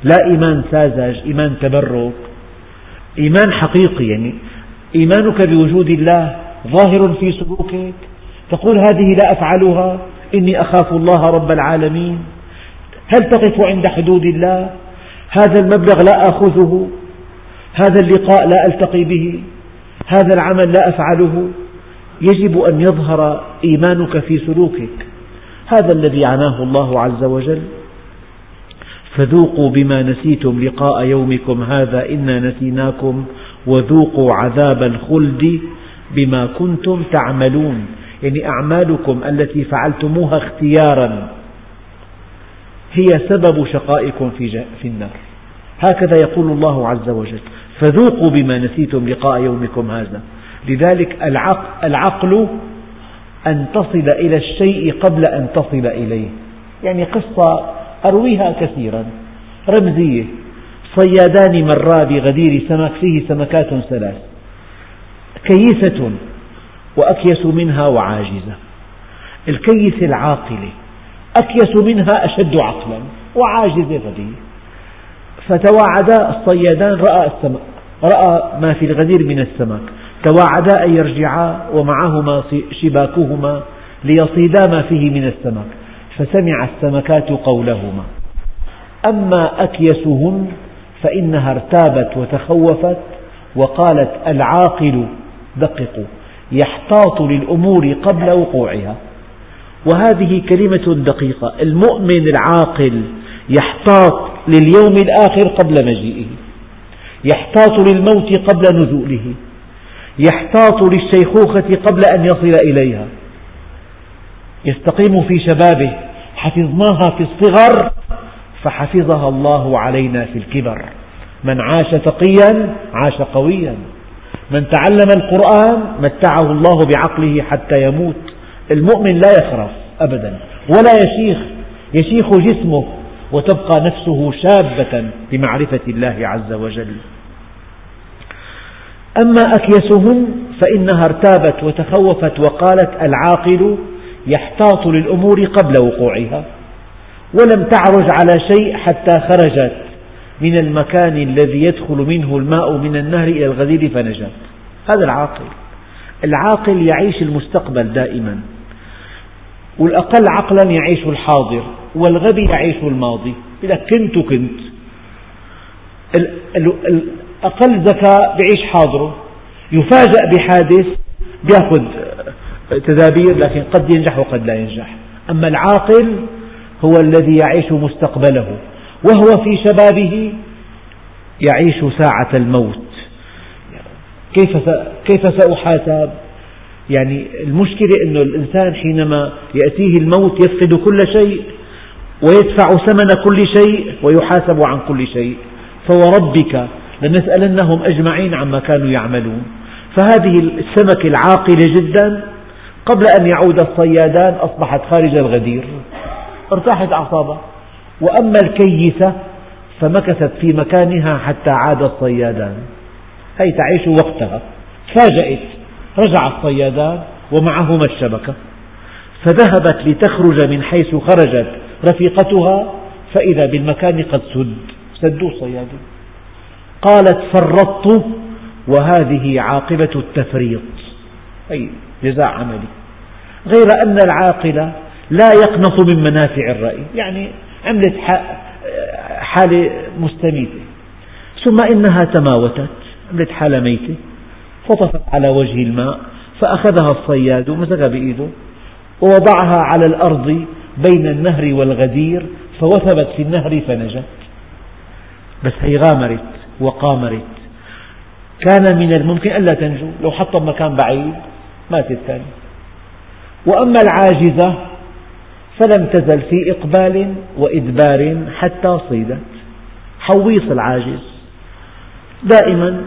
B: لا إيمان ساذج إيمان تبرك إيمان حقيقي يعني إيمانك بوجود الله ظاهر في سلوكك؟ تقول هذه لا أفعلها إني أخاف الله رب العالمين. هل تقف عند حدود الله؟ هذا المبلغ لا آخذه. هذا اللقاء لا ألتقي به. هذا العمل لا أفعله. يجب أن يظهر إيمانك في سلوكك. هذا الذي عناه الله عز وجل. فذوقوا بما نسيتم لقاء يومكم هذا إنا نسيناكم. وذوقوا عذاب الخلد بما كنتم تعملون. يعني أعمالكم التي فعلتموها اختيارا هي سبب شقائكم في النار. هكذا يقول الله عز وجل فذوقوا بما نسيتم لقاء يومكم هذا. لذلك العقل أن تصل إلى الشيء قبل أن تصل إليه. يعني قصة أرويها كثيرا رمزية. صيادان مرا بغدير سمك فيه سمكات ثلاث. كيسة وأكيس منها وعاجزة. الكيس العاقلة أكيس منها أشد عقلا وعاجزة غدير. فتواعدا الصيادان رأى, السمك رأى ما في الغدير من السمك. تواعدا أن يرجعا ومعهما شباكهما ليصيدا ما فيه من السمك. فسمع السمكات قولهما. أما أكيسهن فإنها ارتابت وتخوفت وقالت العاقل دققوا يحتاط للأمور قبل وقوعها. وهذه كلمة دقيقة المؤمن العاقل يحتاط لليوم الآخر قبل مجيئه يحتاط للموت قبل نزوله يحتاط للشيخوخة قبل أن يصل إليها. يستقيم في شبابه حفظناها في الصغر فحفظها الله علينا في الكبر. من عاش تقيا عاش قويا. من تعلم القرآن متعه الله بعقله حتى يموت. المؤمن لا يخرف أبدا ولا يشيخ. يشيخ جسمه وتبقى نفسه شابة بمعرفة الله عز وجل. أما أكيسهم فإنها ارتابت وتخوفت وقالت العاقل يحتاط للأمور قبل وقوعها. ولم تعرج على شيء حتى خرجت من المكان الذي يدخل منه الماء من النهر إلى الغدير فنجت. هذا العاقل. العاقل يعيش المستقبل دائما. والأقل عقلا يعيش الحاضر والغبي يعيش الماضي. لك كنت وكنت الأقل ذكاء يعيش حاضره يفاجأ بحادث يأخذ تدابير لكن قد ينجح وقد لا ينجح. أما العاقل هو الذي يعيش مستقبله وهو في شبابه يعيش ساعة الموت. كيف كيف سأحاسب؟ يعني المشكلة أن الإنسان حينما يأتيه الموت يفقد كل شيء ويدفع ثمن كل شيء ويحاسب عن كل شيء. فوربك لنسألنهم أجمعين عما كانوا يعملون. فهذه السمكة العاقلة جدا قبل أن يعود الصيادان أصبحت خارج الغدير. ارتاحت أعصابها. وأما الكيسة فمكثت في مكانها حتى عاد الصيادان. هي تعيش وقتها. تفاجأت رجع الصيادان ومعهما الشبكة. فذهبت لتخرج من حيث خرجت رفيقتها فإذا بالمكان قد سد. سدوا الصيادين. قالت فرطت وهذه عاقبة التفريط. أي جزاء عملي. غير أن العاقل لا يقنط من منافع الرأي. يعني عملت حالة مستميتة. ثم إنها تماوتت. عملت حالة ميتة. فطفت على وجه الماء. فأخذها الصياد ومسكها بإيده. ووضعها على الأرض بين النهر والغدير. فوثبت في النهر فنجت. بس هي غامرت وقامرت. كان من الممكن ألا تنجو. لو حطها بمكان بعيد ماتت ثاني وأما العاجزة فلم تزل في إقبال وإدبار حتى صيدت. حويص العاجز. دائما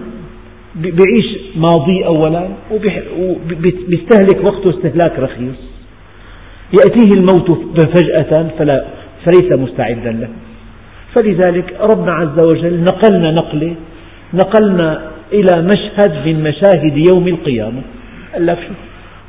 B: بيعيش ماضي أولا وبيستهلك وقته استهلاك رخيص. يأتيه الموت فجأة فلا فليس مستعدا له. فلذلك ربنا عز وجل نقلنا نقلة نقلنا إلى مشهد من مشاهد يوم القيامة. قال لك شوف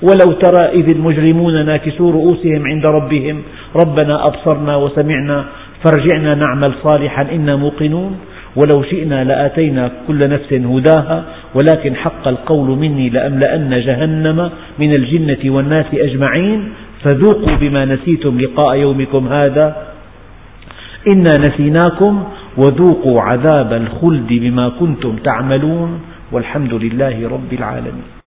B: ولو ترى إذ المجرمون ناكسوا رؤوسهم عند ربهم. ربنا أبصرنا وسمعنا فارجعنا نعمل صالحا إنا موقنون. ولو شئنا لآتينا كل نفس هداها ولكن حق القول مني لأملأن جهنم من الجنة والناس أجمعين. فذوقوا بما نسيتم لقاء يومكم هذا. إنا نسيناكم وذوقوا عذاب الخلد بما كنتم تعملون. والحمد لله رب العالمين.